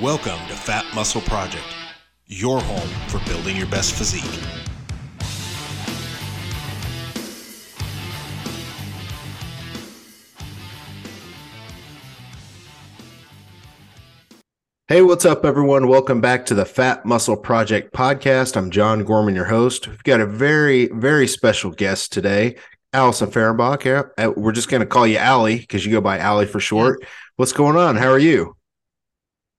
Welcome to Phat Muscle Project, your home for building your best physique. Hey, what's up, everyone? Welcome back to the Phat Muscle Project podcast. I'm John Gorman, your host. We've got a very, very special guest today, Allison Fahrenbach. Uh, we're just going to call you Allie because you go by Allie for short. What's going on? How are you?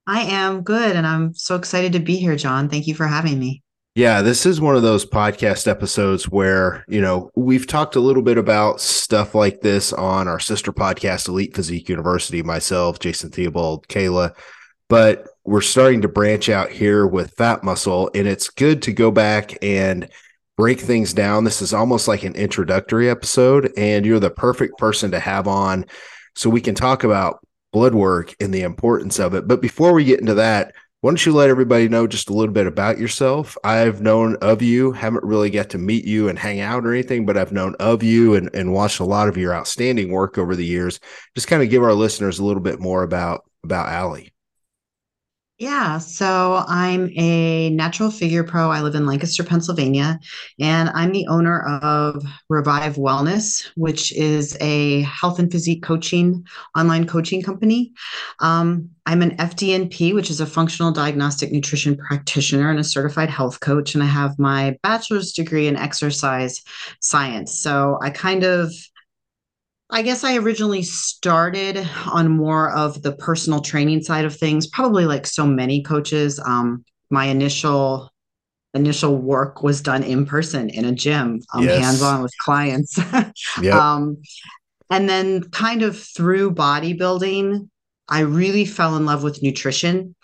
I am good. And I'm so excited to be here, John. Thank you for having me. Yeah, this is one of those podcast episodes where, you know, we've talked a little bit about stuff like this on our sister podcast, Elite Physique University, myself, Jason Theobald, Kayla, but we're starting to branch out here with Phat Muscle. And it's good to go back and break things down. This is almost like an introductory episode, and you're the perfect person to have on so we can talk about blood work and the importance of it. But before we get into that, why don't you let everybody know just a little bit about yourself? I've known of you, haven't really got to meet you and hang out or anything, but I've known of you and, and watched a lot of your outstanding work over the years. Just kind of give our listeners a little bit more about about Allie. Yeah, so I'm a natural figure pro. I live in Lancaster, Pennsylvania, and I'm the owner of Revive Wellness, which is a health and physique coaching online coaching company. Um, I'm an FDNP, which is a functional diagnostic nutrition practitioner and a certified health coach, and I have my bachelor's degree in exercise science. So I kind of I guess I originally started on more of the personal training side of things, probably like so many coaches. Um, my initial initial work was done in person in a gym, um, yes. hands on with clients. yep. um, and then, kind of through bodybuilding, I really fell in love with nutrition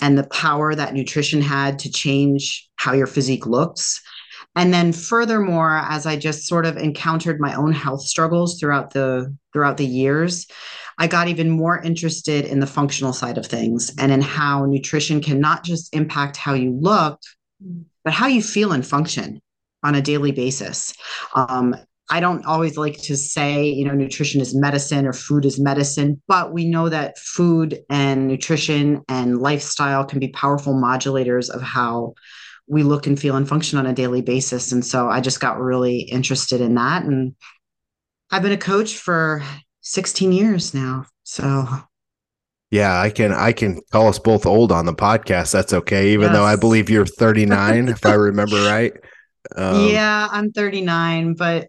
and the power that nutrition had to change how your physique looks. And then furthermore, as I just sort of encountered my own health struggles throughout the throughout the years, I got even more interested in the functional side of things and in how nutrition can not just impact how you look, but how you feel and function on a daily basis. Um, I don't always like to say, you know, nutrition is medicine or food is medicine, but we know that food and nutrition and lifestyle can be powerful modulators of how we look and feel and function on a daily basis. And so I just got really interested in that. And I've been a coach for 16 years now. So yeah, I can I can call us both old on the podcast. That's okay, even yes. though I believe you're 39, if I remember right. Um, yeah, I'm 39, but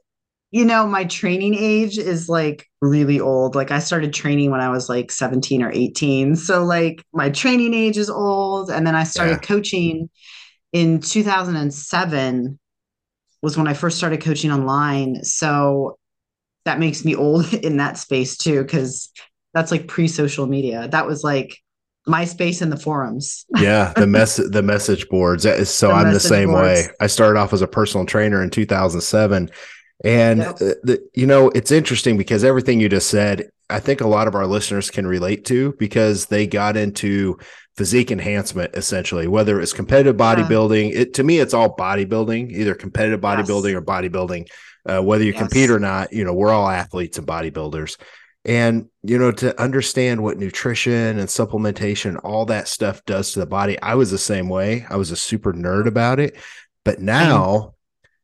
you know, my training age is like really old. Like I started training when I was like 17 or 18. So like my training age is old. And then I started yeah. coaching in 2007 was when I first started coaching online. So that makes me old in that space too, because that's like pre social media. That was like MySpace and the forums. yeah, the mess the message boards. That is so the I'm the same boards. way. I started off as a personal trainer in 2007 and yep. the, you know, it's interesting because everything you just said, I think a lot of our listeners can relate to because they got into physique enhancement essentially, whether it's competitive bodybuilding. Yeah. It to me, it's all bodybuilding, either competitive bodybuilding yes. or bodybuilding. Uh, whether you yes. compete or not, you know, we're all athletes and bodybuilders. And, you know, to understand what nutrition and supplementation, all that stuff does to the body, I was the same way. I was a super nerd about it. But now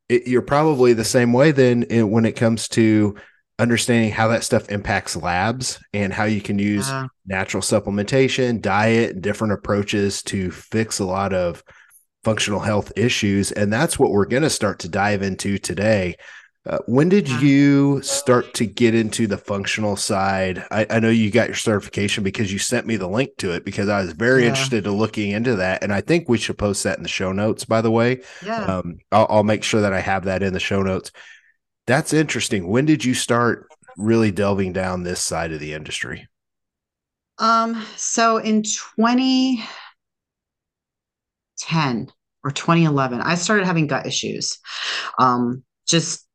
it, you're probably the same way then in, when it comes to understanding how that stuff impacts labs and how you can use uh, natural supplementation, diet, different approaches to fix a lot of functional health issues. And that's what we're going to start to dive into today. Uh, when did you start to get into the functional side? I, I, know you got your certification because you sent me the link to it because I was very yeah. interested in looking into that. And I think we should post that in the show notes, by the way. Yeah. Um, I'll, I'll make sure that I have that in the show notes. That's interesting. When did you start really delving down this side of the industry? Um, so in 2010 or 2011, I started having gut issues. Um, just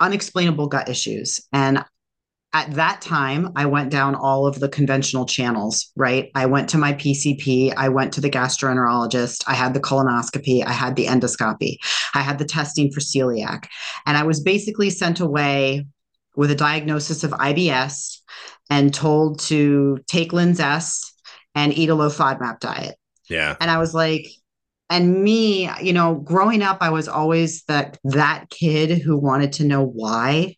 unexplainable gut issues. And at that time, I went down all of the conventional channels, right? I went to my PCP, I went to the gastroenterologist, I had the colonoscopy, I had the endoscopy, I had the testing for celiac. And I was basically sent away with a diagnosis of IBS and told to take Linzess and eat a low FODMAP diet. Yeah. And I was like, and me, you know, growing up, I was always that that kid who wanted to know why.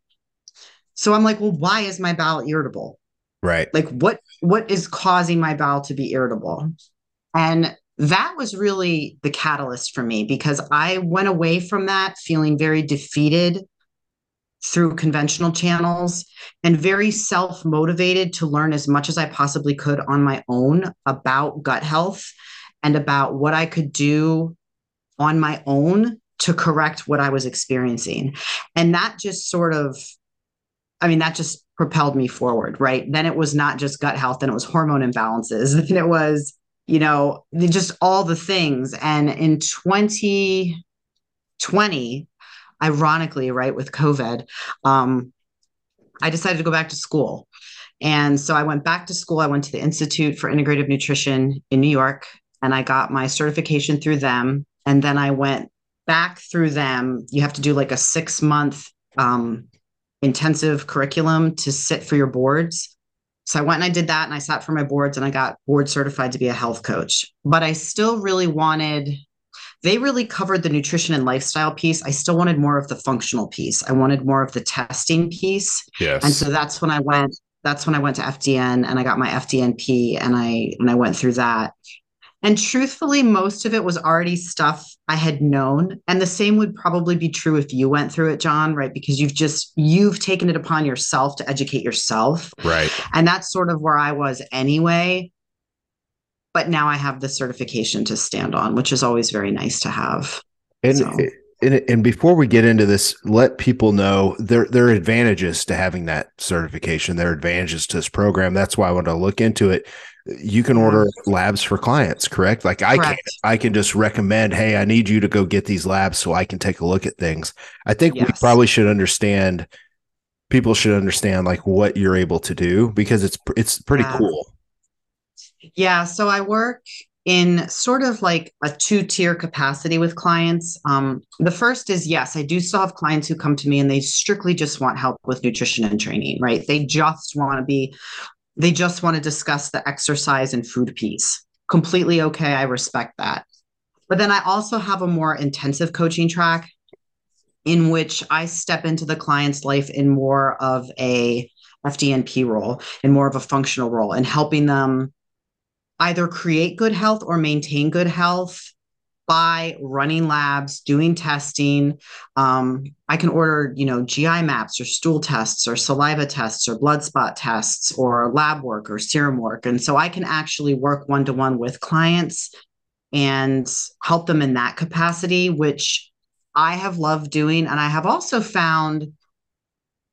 So I'm like, well, why is my bowel irritable? Right. Like what what is causing my bowel to be irritable? And that was really the catalyst for me because I went away from that feeling very defeated through conventional channels and very self motivated to learn as much as I possibly could on my own about gut health and about what I could do on my own to correct what I was experiencing. And that just sort of, I mean, that just propelled me forward, right? Then it was not just gut health, then it was hormone imbalances, then it was you know, just all the things. And in 2020, ironically, right, with COVID, um, I decided to go back to school. And so I went back to school. I went to the Institute for Integrative Nutrition in New York and I got my certification through them. And then I went back through them. You have to do like a six month um, intensive curriculum to sit for your boards. So I went and I did that and I sat for my boards and I got board certified to be a health coach. But I still really wanted, they really covered the nutrition and lifestyle piece. I still wanted more of the functional piece. I wanted more of the testing piece. Yes. And so that's when I went, that's when I went to FDN and I got my FDNP and I and I went through that. And truthfully, most of it was already stuff I had known. And the same would probably be true if you went through it, John, right? Because you've just, you've taken it upon yourself to educate yourself. Right. And that's sort of where I was anyway. But now I have the certification to stand on, which is always very nice to have. And so. And, and before we get into this, let people know there there are advantages to having that certification. There are advantages to this program. That's why I want to look into it. You can order labs for clients, correct? Like I can I can just recommend, hey, I need you to go get these labs so I can take a look at things. I think yes. we probably should understand people should understand like what you're able to do because it's it's pretty yeah. cool. Yeah, so I work in sort of like a two tier capacity with clients. Um, the first is yes, I do still have clients who come to me and they strictly just want help with nutrition and training, right? They just want to be, they just want to discuss the exercise and food piece. Completely okay. I respect that. But then I also have a more intensive coaching track in which I step into the client's life in more of a FDNP role, and more of a functional role, and helping them either create good health or maintain good health by running labs, doing testing. Um, I can order, you know, GI maps or stool tests or saliva tests or blood spot tests or lab work or serum work. And so I can actually work one to one with clients and help them in that capacity, which I have loved doing. And I have also found,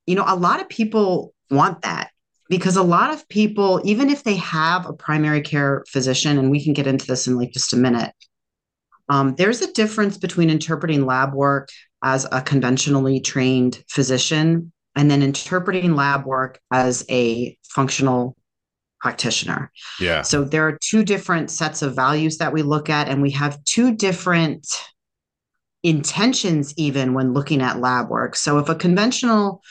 you know, a lot of people want that because a lot of people, even if they have a primary care physician, and we can get into this in like just a minute, um, there's a difference between interpreting lab work as a conventionally trained physician and then interpreting lab work as a functional practitioner. Yeah. So there are two different sets of values that we look at, and we have two different intentions even when looking at lab work. So if a conventional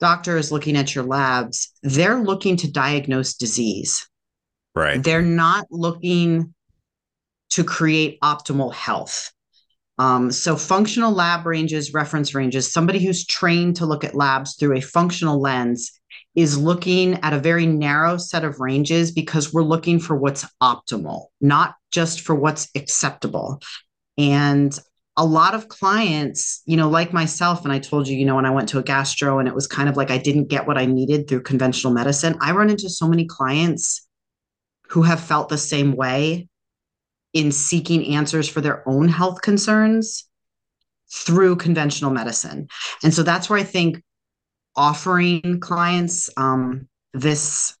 doctor is looking at your labs, they're looking to diagnose disease. Right. They're not looking to create optimal health. Um, so, functional lab ranges, reference ranges, somebody who's trained to look at labs through a functional lens is looking at a very narrow set of ranges because we're looking for what's optimal, not just for what's acceptable. And a lot of clients, you know, like myself, and I told you, you know, when I went to a gastro and it was kind of like I didn't get what I needed through conventional medicine, I run into so many clients who have felt the same way in seeking answers for their own health concerns through conventional medicine. And so that's where I think offering clients um, this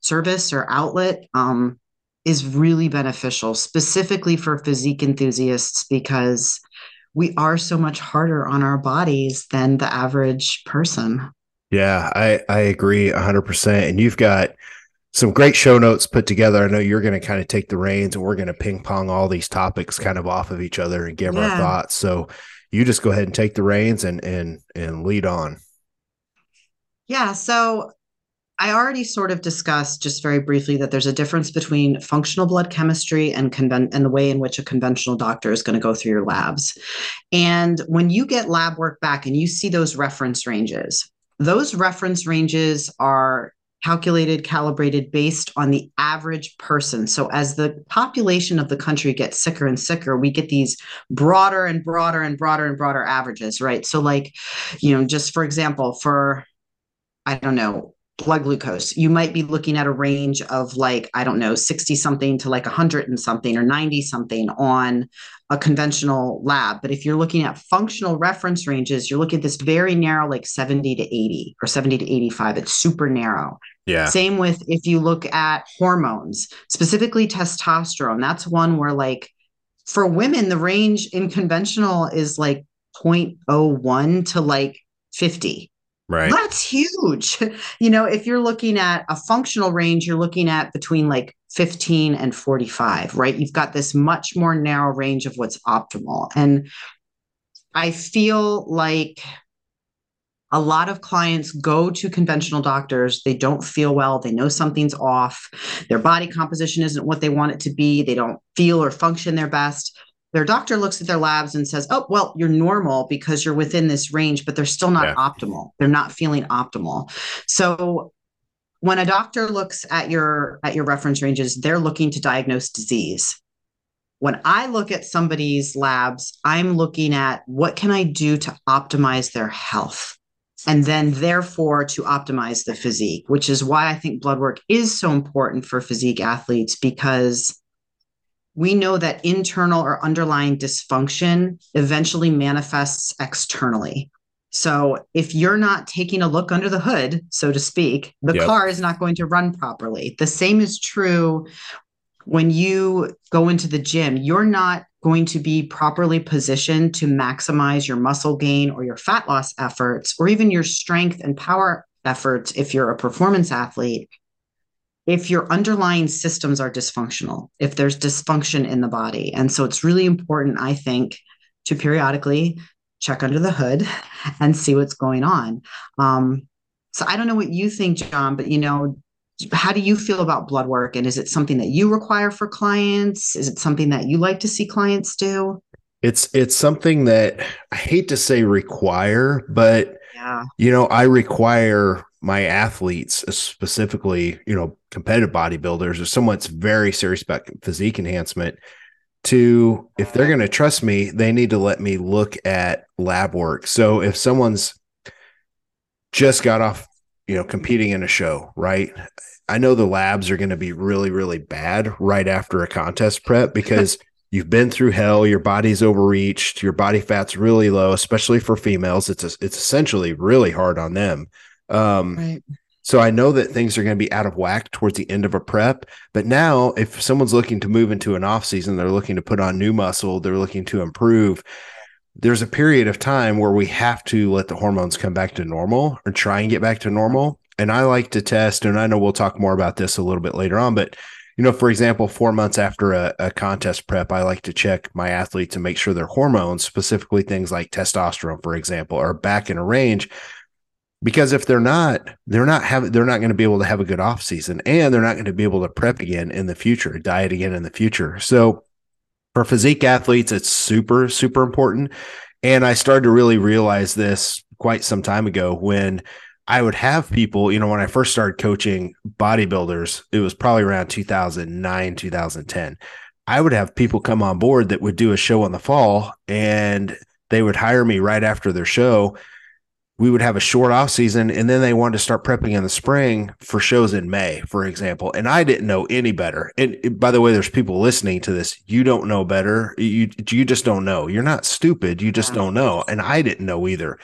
service or outlet um, is really beneficial, specifically for physique enthusiasts, because we are so much harder on our bodies than the average person. Yeah, I, I agree 100%. And you've got some great show notes put together. I know you're going to kind of take the reins and we're going to ping pong all these topics kind of off of each other and give yeah. our thoughts. So you just go ahead and take the reins and and and lead on. Yeah, so I already sort of discussed just very briefly that there's a difference between functional blood chemistry and conven- and the way in which a conventional doctor is going to go through your labs. And when you get lab work back and you see those reference ranges, those reference ranges are calculated, calibrated based on the average person. So as the population of the country gets sicker and sicker, we get these broader and broader and broader and broader averages, right? So like, you know, just for example, for I don't know, blood glucose, you might be looking at a range of like, I don't know, 60 something to like 100 and something or 90 something on a conventional lab. But if you're looking at functional reference ranges, you're looking at this very narrow, like 70 to 80 or 70 to 85. It's super narrow. Yeah. Same with if you look at hormones, specifically testosterone. That's one where, like, for women, the range in conventional is like 0.01 to like 50. Right. That's huge. You know, if you're looking at a functional range, you're looking at between like 15 and 45, right? You've got this much more narrow range of what's optimal. And I feel like a lot of clients go to conventional doctors. They don't feel well. They know something's off. Their body composition isn't what they want it to be. They don't feel or function their best their doctor looks at their labs and says, "Oh, well, you're normal because you're within this range, but they're still not yeah. optimal. They're not feeling optimal." So when a doctor looks at your at your reference ranges, they're looking to diagnose disease. When I look at somebody's labs, I'm looking at what can I do to optimize their health? And then, therefore, to optimize the physique, which is why I think blood work is so important for physique athletes because we know that internal or underlying dysfunction eventually manifests externally. So if you're not taking a look under the hood, so to speak, the yep. car is not going to run properly. The same is true when you go into the gym. You're not going to be properly positioned to maximize your muscle gain or your fat loss efforts, or even your strength and power efforts if you're a performance athlete if your underlying systems are dysfunctional, if there's dysfunction in the body. And so it's really important, I think, to periodically check under the hood and see what's going on. Um, so I don't know what you think, John, but you know, how do you feel about blood work? And is it something that you require for clients? Is it something that you like to see clients do? It's it's something that I hate to say require, but yeah. you know, I require my athletes, specifically, you know, competitive bodybuilders or someone that's very serious about physique enhancement, to if they're going to trust me, they need to let me look at lab work. So if someone's just got off, you know, competing in a show, right? I know the labs are going to be really, really bad right after a contest prep because you've been through hell, your body's overreached, your body fat's really low, especially for females. It's a, it's essentially really hard on them. Um, right. So I know that things are going to be out of whack towards the end of a prep. But now, if someone's looking to move into an off season, they're looking to put on new muscle, they're looking to improve. There's a period of time where we have to let the hormones come back to normal or try and get back to normal. And I like to test, and I know we'll talk more about this a little bit later on, but you know, for example, four months after a, a, contest prep, I like to check my athletes and make sure their hormones, specifically things like testosterone, for example, are back in a range because if they're not they're not have they're not going to be able to have a good off season and they're not going to be able to prep again in the future diet again in the future. So for physique athletes it's super super important. And i started to really realize this quite some time ago when i would have people you know when i first started coaching bodybuilders it was probably around 2009 2010 i would have people come on board that would do a show in the fall and they would hire me right after their show we would have a short off season and then they wanted to start prepping in the spring for shows in May, for example. And I didn't know any better. And by the way, there's people listening to this. You don't know better. You you just don't know. You're not stupid. You just don't know. And I didn't know either.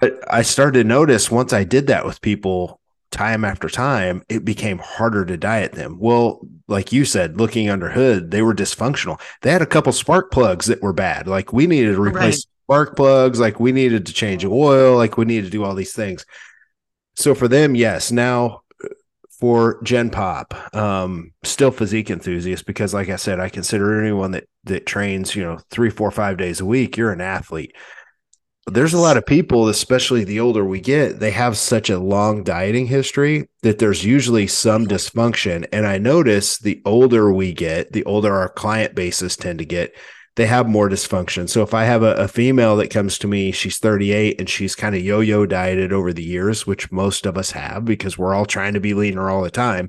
But I started to notice once I did that with people time after time, it became harder to diet them. Well, like you said, looking under hood, they were dysfunctional. They had a couple spark plugs that were bad. Like we needed to replace spark plugs, like we needed to change oil, like we needed to do all these things. So for them, yes. Now for Gen Pop, um, still physique enthusiast because, like I said, I consider anyone that that trains, you know, three, four, five days a week, you're an athlete. there's a lot of people, especially the older we get, they have such a long dieting history that there's usually some dysfunction. And I notice the older we get, the older our client bases tend to get, they have more dysfunction. So if I have a, a female that comes to me, she's 38 and she's kind of yo yo dieted over the years, which most of us have because we're all trying to be leaner all the time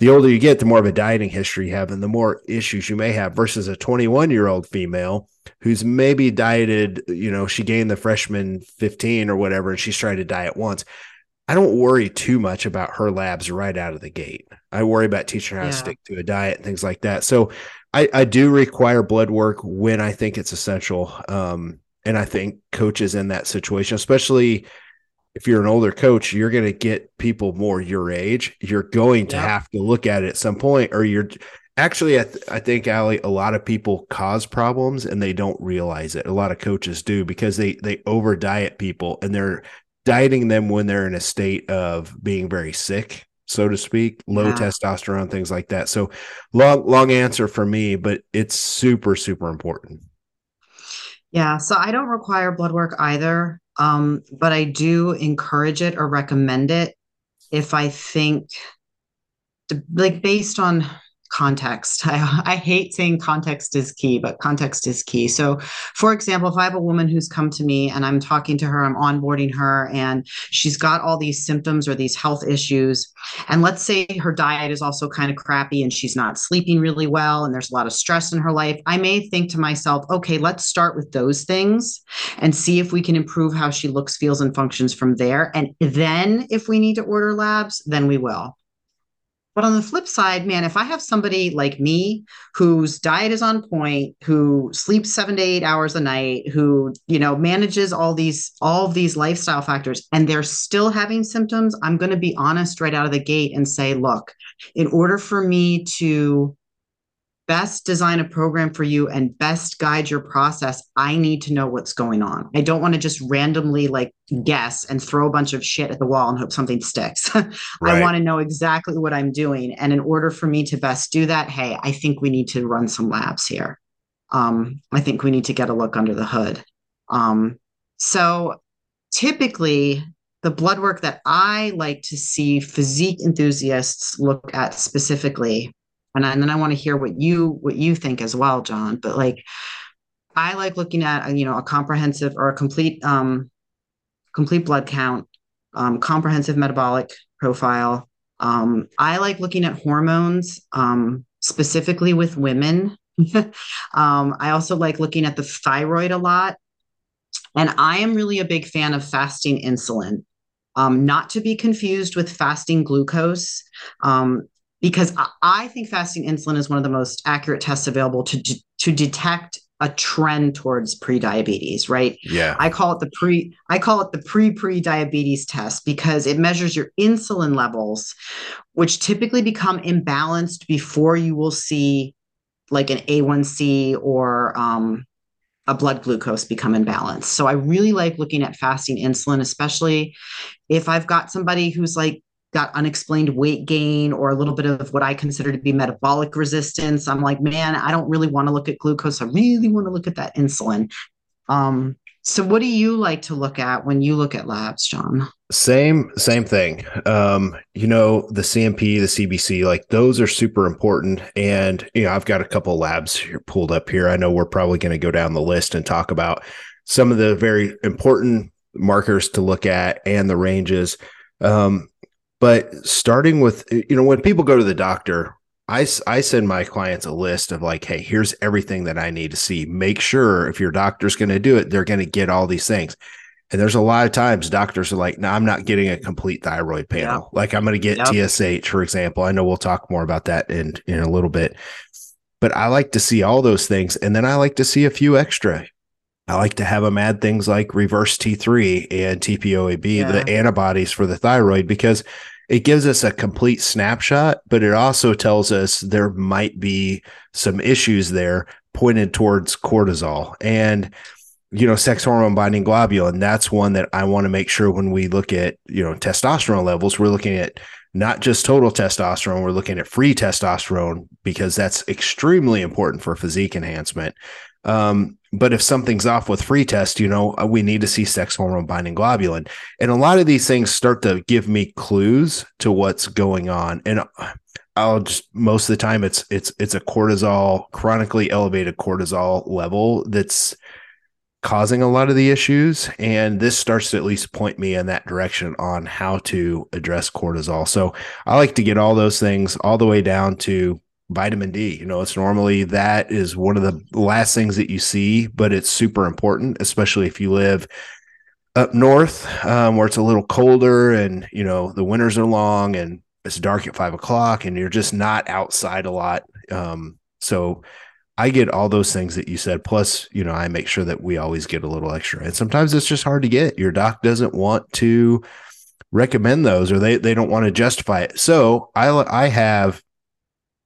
the older you get, the more of a dieting history you have and the more issues you may have versus a 21 year old female who's maybe dieted, you know, she gained the freshman 15 or whatever, and she's trying to diet once. I don't worry too much about her labs right out of the gate. I worry about teaching her how yeah. to stick to a diet and things like that. So I, I do require blood work when I think it's essential. Um, and I think coaches in that situation, especially if you're an older coach, you're going to get people more your age. You're going to have to look at it at some point, or you're actually, I, th- I think, Allie, a lot of people cause problems and they don't realize it. A lot of coaches do because they they over diet people and they're dieting them when they're in a state of being very sick, so to speak, low yeah. testosterone, things like that. So, long long answer for me, but it's super super important. Yeah, so I don't require blood work either. Um, but I do encourage it or recommend it if I think, like, based on context. I, I hate saying context is key, but context is key. So, for example, if I have a woman who's come to me and I'm talking to her, I'm onboarding her, and she's got all these symptoms or these health issues, and let's say her diet is also kind of crappy and she's not sleeping really well, and there's a lot of stress in her life, I may think to myself, okay, let's start with those things and see if we can improve how she looks, feels, and functions from there. And then if we need to order labs, then we will. But on the flip side, man, if I have somebody like me whose diet is on point, who sleeps seven to eight hours a night, who, you know, manages all these, all of these lifestyle factors, and they're still having symptoms, I'm going to be honest right out of the gate and say, look, in order for me to best design a program for you and best guide your process, I need to know what's going on. I don't want to just randomly like guess and throw a bunch of shit at the wall and hope something sticks. right. I want to know exactly what I'm doing. And in order for me to best do that, hey, I think we need to run some labs here. Um, I think we need to get a look under the hood. Um, so typically, the blood work that I like to see physique enthusiasts look at specifically and, and then I want to hear what you what you think as well, John. But like, I like looking at you know a comprehensive or a complete um, complete blood count, um, comprehensive metabolic profile. Um, I like looking at hormones, um, specifically with women. um, I also like looking at the thyroid a lot. And I am really a big fan of fasting insulin, um, not to be confused with fasting glucose. Um, because I think fasting insulin is one of the most accurate tests available to to detect a trend towards pre-diabetes, right? Yeah. I call it the pre I call it the pre-pre-diabetes test because it measures your insulin levels which typically become imbalanced before you will see like an A1C or um, a blood glucose become imbalanced. So I really like looking at fasting insulin especially if I've got somebody who's like got unexplained weight gain or a little bit of what I consider to be metabolic resistance. I'm like, man, I don't really want to look at glucose. I really want to look at that insulin. Um, so what do you like to look at when you look at labs, John? Same, same thing. Um, you know, the CMP, the CBC, like those are super important. And, you know, I've got a couple labs here pulled up here. I know we're probably going to go down the list and talk about some of the very important markers to look at and the ranges. Um, but starting with, you know, when people go to the doctor, I, I send my clients a list of like, hey, here's everything that I need to see. Make sure if your doctor's going to do it, they're going to get all these things. And there's a lot of times doctors are like, no, I'm not getting a complete thyroid panel. Yeah. Like I'm going to get yep. TSH, for example. I know we'll talk more about that in, in a little bit, but I like to see all those things. And then I like to see a few extra. I like to have them add things like reverse T3 and TPOAB, yeah. the antibodies for the thyroid, because it gives us a complete snapshot, but it also tells us there might be some issues there pointed towards cortisol and you know sex hormone binding globulin and that's one that i want to make sure when we look at you know testosterone levels we're looking at not just total testosterone we're looking at free testosterone because that's extremely important for physique enhancement Um, but if something's off with free test, you know, uh, we need to see sex hormone binding globulin. And a lot of these things start to give me clues to what's going on. And I'll just most of the time it's it's it's a cortisol, chronically elevated cortisol level that's causing a lot of the issues. And this starts to at least point me in that direction on how to address cortisol. So I like to get all those things all the way down to vitamin D. You know, it's normally that is one of the last things that you see, but it's super important, especially if you live up north um, where it's a little colder and, you know, the winters are long and it's dark at five o'clock and you're just not outside a lot. Um, so I get all those things that you said. Plus, you know, I make sure that we always get a little extra. And sometimes it's just hard to get. Your doc doesn't want to recommend those or they, they don't want to justify it. So I, I have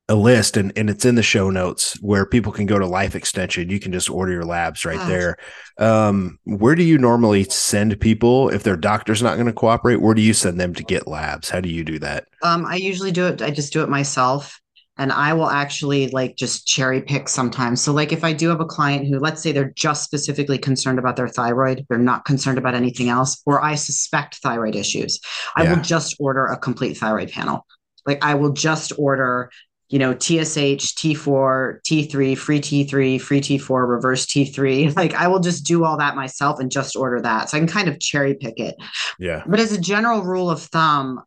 a list and, and it's in the show notes where people can go to life extension. You can just order your labs right there. Um, where do you normally send people if their doctor's not going to cooperate? Where do you send them to get labs? How do you do that? Um, i usually do it i just do it myself and i will actually like just cherry pick sometimes. So like if i do have a client who let's say they're just specifically concerned about their thyroid they're not concerned about anything else or i suspect thyroid issues i yeah. will just order a complete thyroid panel. Like I will just order you know, TSH, T4, T3, free T3, free T4, reverse T3. Like I will just do all that myself and just order that. So I can kind of cherry pick it. Yeah. But as a general rule of thumb,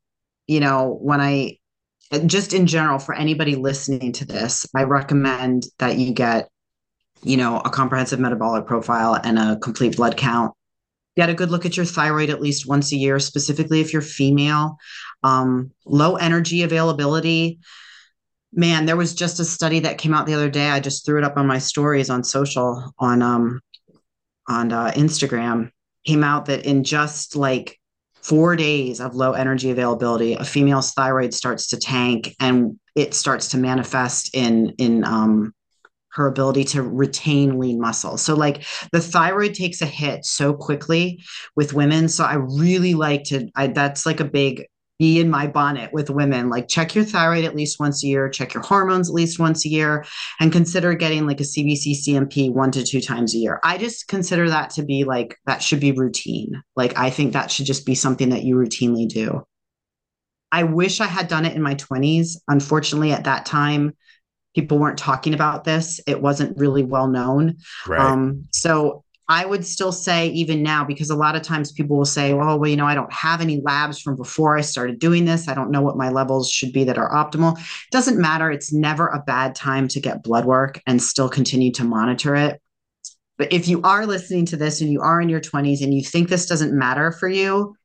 you know, when I just in general for anybody listening to this, I recommend that you get, you know, a comprehensive metabolic profile and a complete blood count. Get a good look at your thyroid at least once a year, specifically if you're female. Um, low energy availability man, there was just a study that came out the other day. I just threw it up on my stories on social on um on uh, Instagram. Came out that in just like four days of low energy availability, a female's thyroid starts to tank and it starts to manifest in in um her ability to retain lean muscle. So like the thyroid takes a hit so quickly with women. So I really like to I that's like a big bee in my bonnet with women. Like check your thyroid at least once a year check your hormones at least once a year and consider getting like a cbc cmp one to two times a year. I just consider that to be like that should be routine. Like i think that should just be something that you routinely do. I wish i had done it in my 20s unfortunately at that time people weren't talking about this. It wasn't really well known. Right. um, so I would still say, even now, because a lot of times people will say, oh, well, you know, I don't have any labs from before I started doing this. I don't know what my levels should be that are optimal. Doesn't matter. It's never a bad time to get blood work and still continue to monitor it. But if you are listening to this and you are in your 20s and you think this doesn't matter for you,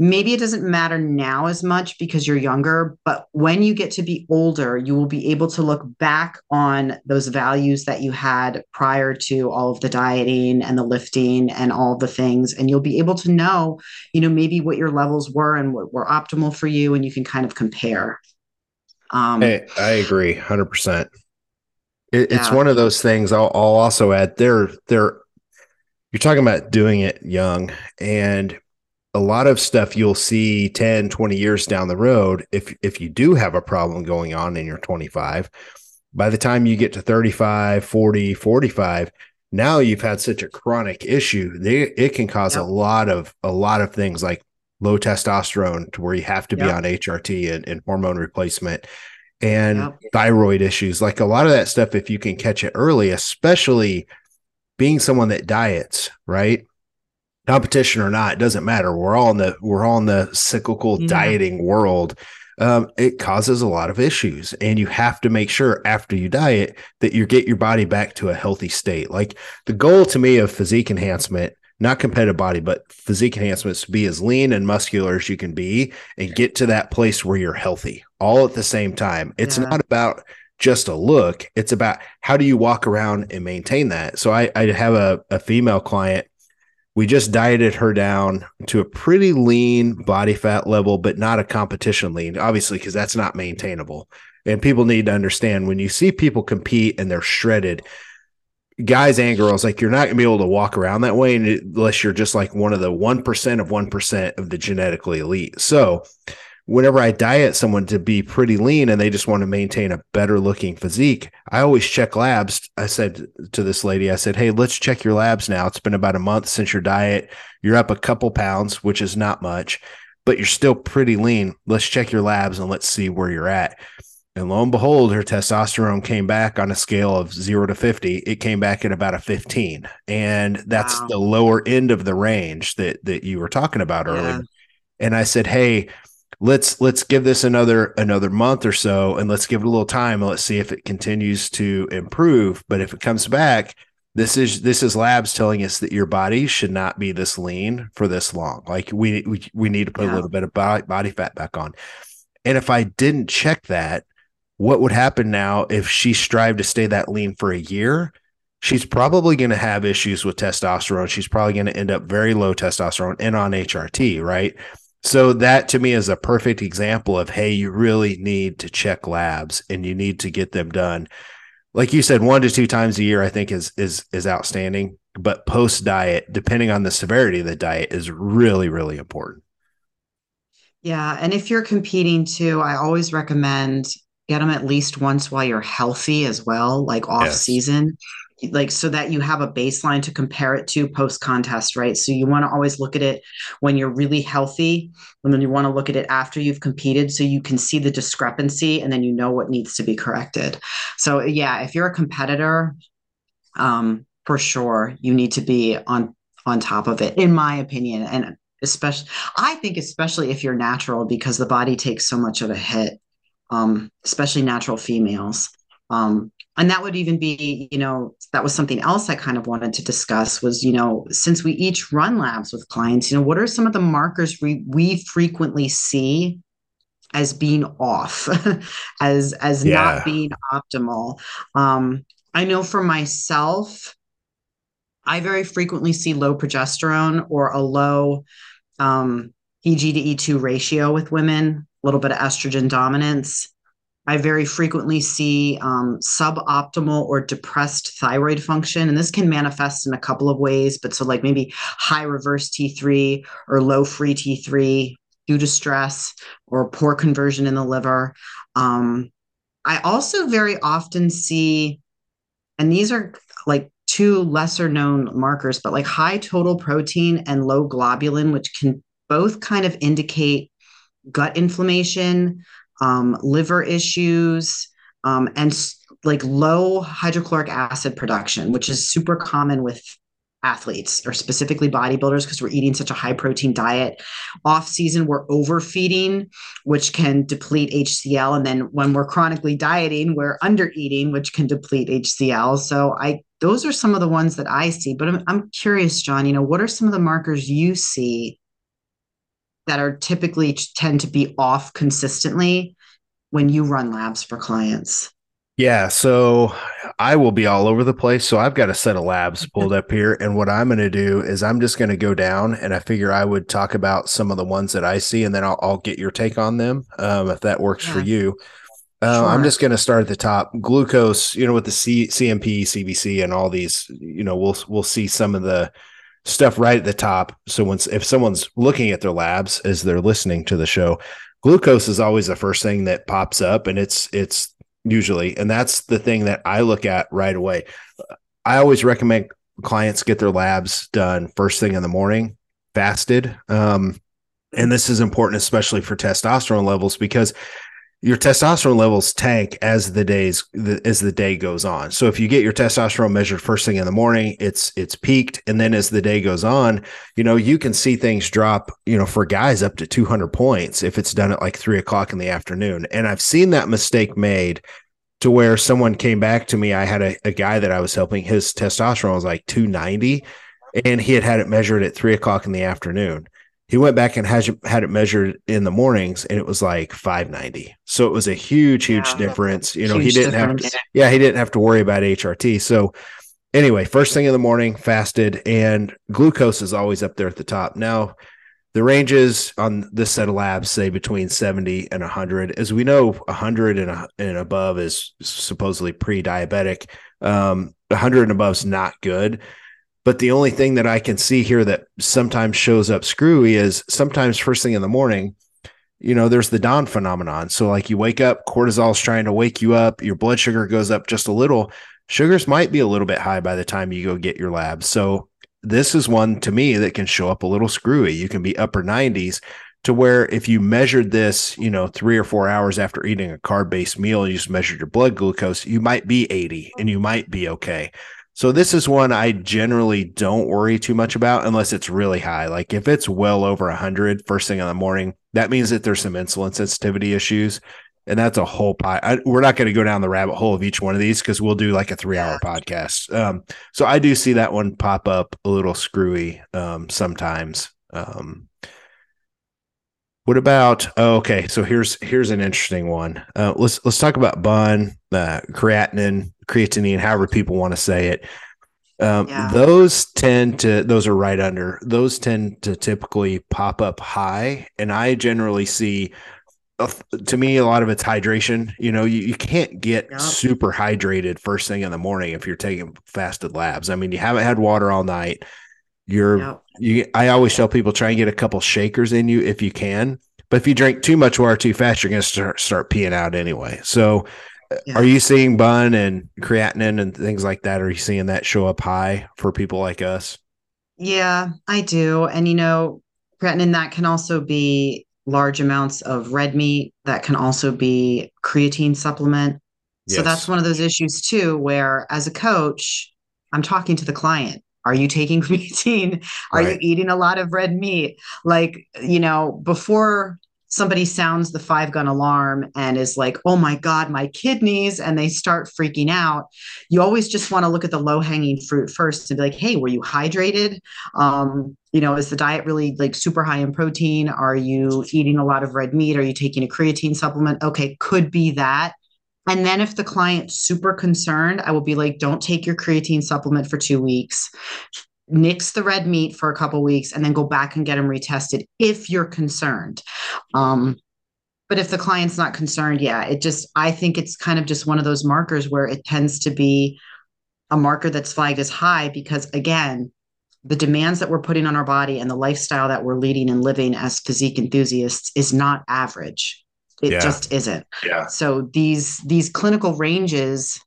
maybe it doesn't matter now as much because you're younger, but when you get to be older, you will be able to look back on those values that you had prior to all of the dieting and the lifting and all the things. And you'll be able to know, you know, maybe what your levels were and what were optimal for you. And you can kind of compare. Um, hey, I agree 100%. It, yeah. It's one of those things I'll, I'll also add there, there, you're talking about doing it young and a lot of stuff you'll see 10 20 years down the road if if you do have a problem going on in your 25 by the time you get to 35 40 45 now you've had such a chronic issue they, it can cause yep. a lot of a lot of things like low testosterone to where you have to yep. be on hrt and, and hormone replacement and yep. thyroid issues like a lot of that stuff if you can catch it early especially being someone that diets right competition or not, it doesn't matter. We're all in the we're all in the cyclical yeah. dieting world. Um, it causes a lot of issues, and you have to make sure after you diet that you get your body back to a healthy state. Like the goal to me of physique enhancement, not competitive body, but physique enhancement is to be as lean and muscular as you can be, and get to that place where you're healthy all at the same time. It's yeah. not about just a look. It's about how do you walk around and maintain that. So I, I have a, a female client we just dieted her down to a pretty lean body fat level, but not a competition lean, obviously, because that's not maintainable. And people need to understand when you see people compete and they're shredded, guys and girls, like you're not gonna be able to walk around that way unless you're just like one of the 1% of 1% of the genetically elite. So whenever I diet someone to be pretty lean and they just want to maintain a better looking physique, I always check labs. I said to this lady, I said, Hey, let's check your labs now. It's been about a month since your diet. You're up a couple pounds, which is not much, but you're still pretty lean. Let's check your labs and let's see where you're at. And lo and behold, her testosterone came back on a scale of zero to 50. It came back at about a 15. And that's wow. the lower end of the range that, that you were talking about yeah. earlier. And I said, Hey, let's let's give this another another month or so and let's give it a little time and let's see if it continues to improve. But if it comes back, this is this is labs telling us that your body should not be this lean for this long. Like we we, we need to put yeah. a little bit of body, body fat back on. And if I didn't check that, what would happen now if she strived to stay that lean for a year? She's probably going to have issues with testosterone. She's probably going to end up very low testosterone and on HRT, right? So that to me is a perfect example of hey, you really need to check labs and you need to get them done. Like you said, one to two times a year, I think is is is outstanding. But post diet, depending on the severity of the diet, is really really important. Yeah, and if you're competing too, I always recommend get them at least once while you're healthy as well, like off yes. season, like so that you have a baseline to compare it to post contest, right? So you want to always look at it when you're really healthy, and then you want to look at it after you've competed so you can see the discrepancy and then you know what needs to be corrected. So yeah, if you're a competitor, um, for sure you need to be on on top of it, in my opinion. And especially I think especially if you're natural because the body takes so much of a hit um, especially natural females. Um, and that would even be, you know, that was something else I kind of wanted to discuss was, you know, since we each run labs with clients, you know, what are some of the markers we we frequently see as being off, as as yeah. not being optimal? Um, I know for myself, I very frequently see low progesterone or a low um, EG to E2 ratio with women a little bit of estrogen dominance. I very frequently see um, suboptimal or depressed thyroid function, and this can manifest in a couple of ways. But so, like maybe high reverse T3 or low free T3 due to stress or poor conversion in the liver. Um, I also very often see, and these are like two lesser known markers, but like high total protein and low globulin, which can both kind of indicate gut inflammation, um, liver issues, um, and like low hydrochloric acid production, which is super common with athletes or specifically bodybuilders because we're eating such a high protein diet. Off season, we're overfeeding, which can deplete HCl. And then when we're chronically dieting, we're under eating, which can deplete HCl. So I those are some of the ones that I see. But I'm, I'm curious, John, you know, what are some of the markers you see that are typically tend to be off consistently when you run labs for clients? Yeah, so I will be all over the place. So I've got a set of labs pulled up here. And what I'm going to do is I'm just going to go down and I figure I would talk about some of the ones that I see and then I'll, I'll get your take on them um, if that works yeah. for you. Uh, sure. I'm just going to start at the top. Glucose, you know, with the C- CMP, CBC, and all these, you know, we'll we'll see some of the stuff right at the top. So once if someone's looking at their labs as they're listening to the show, glucose is always the first thing that pops up, and it's it's usually, and that's the thing that I look at right away. I always recommend clients get their labs done first thing in the morning, fasted. Um, and this is important, especially for testosterone levels, because your testosterone levels tank as the days as the day goes on. So if you get your testosterone measured first thing in the morning, it's it's peaked, and then as the day goes on, you know you can see things drop. You know, for guys up to 200 points if it's done at like three o'clock in the afternoon. And I've seen that mistake made to where someone came back to me. I had a, a guy that I was helping. His testosterone was like 290, and he had had it measured at three o'clock in the afternoon he went back and had, had it measured in the mornings and it was like 590 so it was a huge huge yeah, difference. You know he didn't difference. have to, yeah he didn't have to worry about hrt so anyway first thing in the morning fasted and glucose is always up there at the top. Now the ranges on this set of labs say between 70 and 100 as we know 100 and, and above is supposedly pre-diabetic. Um, 100 and above is not good but the only thing that I can see here that sometimes shows up screwy is sometimes first thing in the morning, you know, there's the dawn phenomenon. So, like, you wake up, cortisol is trying to wake you up, your blood sugar goes up just a little. Sugars might be a little bit high by the time you go get your labs. So, this is one to me that can show up a little screwy. You can be upper 90s to where if you measured this, you know, three or four hours after eating a carb based meal, you just measured your blood glucose, you might be 80 and you might be okay. So this is one I generally don't worry too much about unless it's really high. Like if it's well over 100 first thing in the morning, that means that there's some insulin sensitivity issues. And that's a whole pie. I, we're not going to go down the rabbit hole of each one of these because we'll do like a three hour podcast. Um, so I do see that one pop up a little screwy um, sometimes. Um, what about? Oh, okay, so here's here's an interesting one. Uh, let's let's talk about bun, uh, creatinine, creatinine, however people want to say it. Um, yeah. Those tend to those are right under. Those tend to typically pop up high, and I generally see. Uh, to me, a lot of it's hydration. You know, you, you can't get yep. super hydrated first thing in the morning if you're taking fasted labs. I mean, you haven't had water all night you're yep. you I always tell people try and get a couple shakers in you if you can. But if you drink too much water too fast, you're going to start start peeing out anyway. So, yeah. are you seeing bun and creatinine and things like that? Are you seeing that show up high for people like us? Yeah, I do. And you know, creatinine that can also be large amounts of red meat. That can also be creatine supplement. Yes. So that's one of those issues too, where as a coach, I'm talking to the client are you taking creatine? Are right. you eating a lot of red meat? Like, you know, before somebody sounds the five gun alarm and is like, oh my God, my kidneys, and they start freaking out, you always just want to look at the low hanging fruit first and be like, hey, were you hydrated? Um, you know, is the diet really like super high in protein? Are you eating a lot of red meat? Are you taking a creatine supplement? Okay, could be that. And then if the client's super concerned, I will be like, don't take your creatine supplement for two weeks. Nix the red meat for a couple weeks and then go back and get them retested if you're concerned. Um, but if the client's not concerned, yeah, it just, I think it's kind of just one of those markers where it tends to be a marker that's flagged as high because, again, the demands that we're putting on our body and the lifestyle that we're leading and living as physique enthusiasts is not average. It yeah. just isn't. Yeah. So these these clinical ranges,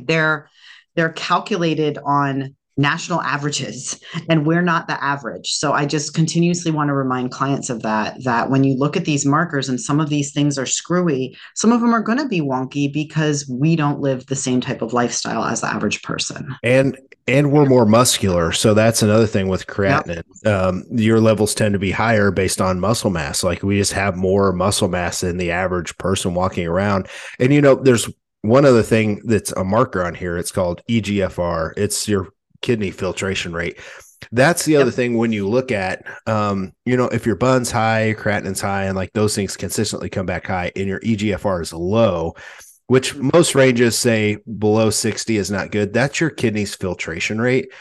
they're they're calculated on national averages and we're not the average. So i just continuously want to remind clients of that that when you look at these markers and some of these things are screwy some of them are going to be wonky because we don't live the same type of lifestyle as the average person. And and we're more muscular. So that's another thing with creatinine. Yep. um, your levels tend to be higher based on muscle mass. Like we just have more muscle mass than the average person walking around. And you know there's one other thing that's a marker on here. It's called egfr it's your kidney filtration rate. That's the yep. other thing when you look at, um, you know, if your bun's high, creatinine's high, and like those things consistently come back high, and your EGFR is low, which mm-hmm. most ranges say below 60 is not good. That's your kidney's filtration rate.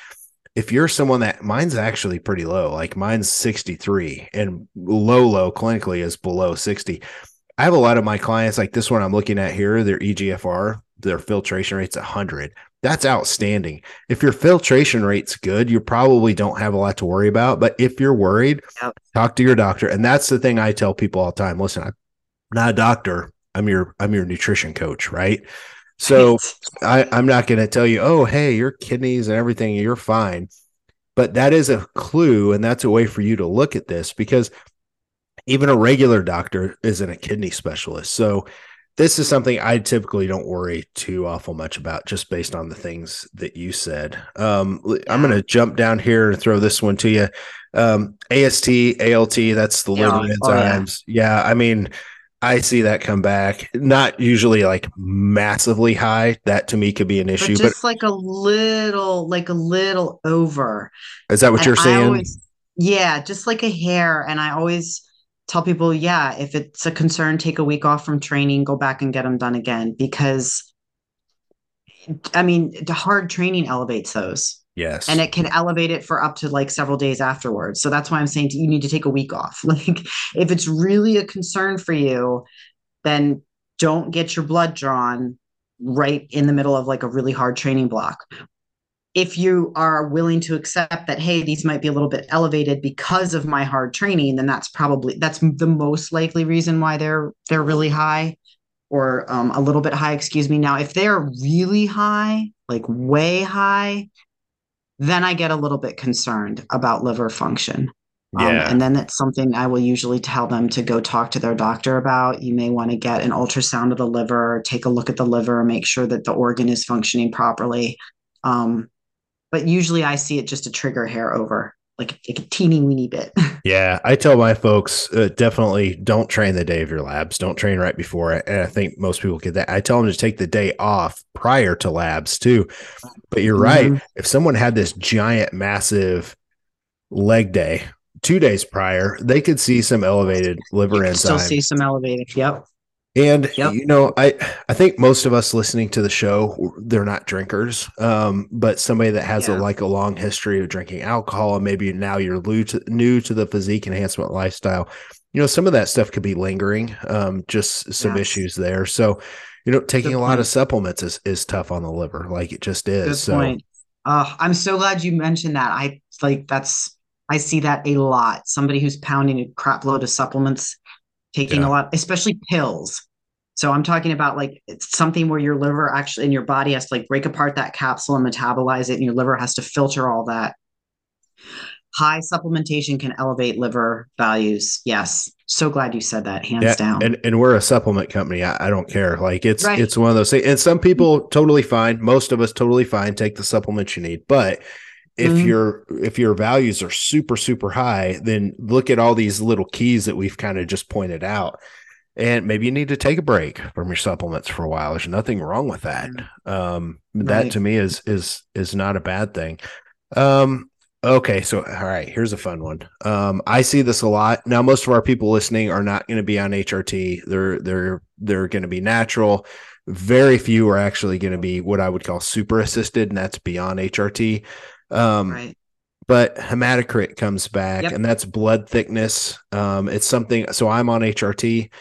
If you're someone that mine's actually pretty low, like mine's 63 and low, low clinically is below 60. I have a lot of my clients, like this one I'm looking at here, their EGFR, their filtration rate's 100 that's outstanding. If your filtration rate's good, you probably don't have a lot to worry about. But if you're worried, yep. talk to your doctor. And that's the thing I tell people all the time. Listen, I'm not a doctor. I'm your I'm your nutrition coach, right? So I, I'm not going to tell you, oh, hey, your kidneys and everything, you're fine. But that is a clue, and that's a way for you to look at this because even a regular doctor isn't a kidney specialist. So this is something I typically don't worry too awful much about, just based on the things that you said. Um, I'm going to jump down here and throw this one to you. Um, AST, ALT, that's the yeah. liver enzymes. Oh, yeah. yeah, I mean, I see that come back. Not usually like massively high. That to me could be an issue, but just but, like a little, like a little over. Is that what and you're saying? Always, yeah, just like a hair. And I always tell people, yeah, if it's a concern, take a week off from training, go back and get them done again. Because, I mean, the hard training elevates those. Yes. And it can elevate it for up to like several days afterwards. So that's why I'm saying you need to take a week off. Like, if it's really a concern for you, then don't get your blood drawn right in the middle of like a really hard training block. If you are willing to accept that hey these might be a little bit elevated because of my hard training then that's probably that's the most likely reason why they're they're really high or um, a little bit high excuse me now if they're really high like way high then i get a little bit concerned about liver function um, yeah. Um, and then that's something I will usually tell them to go talk to their doctor about. You may want to get an ultrasound of the liver, take a look at the liver, make sure that the organ is functioning properly. Um, but usually I see it just a trigger hair over like, like a teeny weeny bit. yeah, I tell my folks uh, definitely don't train the day of your labs. Don't train right before it. And I think most people get that. I tell them to take the day off prior to labs too. But you're mm-hmm. right. If someone had this giant, massive leg day two days prior, they could see some elevated liver enzymes. Still see some elevated. Yep. And yep. you know, I I think most of us listening to the show, they're not drinkers. Um, but somebody that has yeah. a like a long history of drinking alcohol, and maybe now you're new to, new to the physique enhancement lifestyle, you know, some of that stuff could be lingering. Um, just some yes. issues there. So, you know, taking Good a lot point. of supplements is is tough on the liver, like it just is. Good so. Point. Uh, I'm so glad you mentioned that. I like that's I see that a lot. Somebody who's pounding a crap load of supplements taking yeah. a lot, especially pills. So I'm talking about like it's something where your liver actually in your body has to like break apart that capsule and metabolize it, and your liver has to filter all that. High supplementation can elevate liver values. Yes. So glad you said that, hands yeah, down. And and we're a supplement company. I, I don't care. Like it's right. it's one of those things. And some people totally fine. Most of us totally fine. Take the supplements you need. But if mm-hmm. your if your values are super super high then look at all these little keys that we've kind of just pointed out. And maybe you need to take a break from your supplements for a while. There's nothing wrong with that. Mm-hmm. um, right. that to me is is is not a bad thing. Um, okay so all right here's a fun one. Um, i see this a lot. Now most of our people listening are not going to be on hrt they're they're they're going to be natural. Very few are actually going to be what i would call super assisted and that's beyond hrt um, right. But hematocrit comes back, yep. and that's blood thickness. Um, it's something. So I'm on HRT.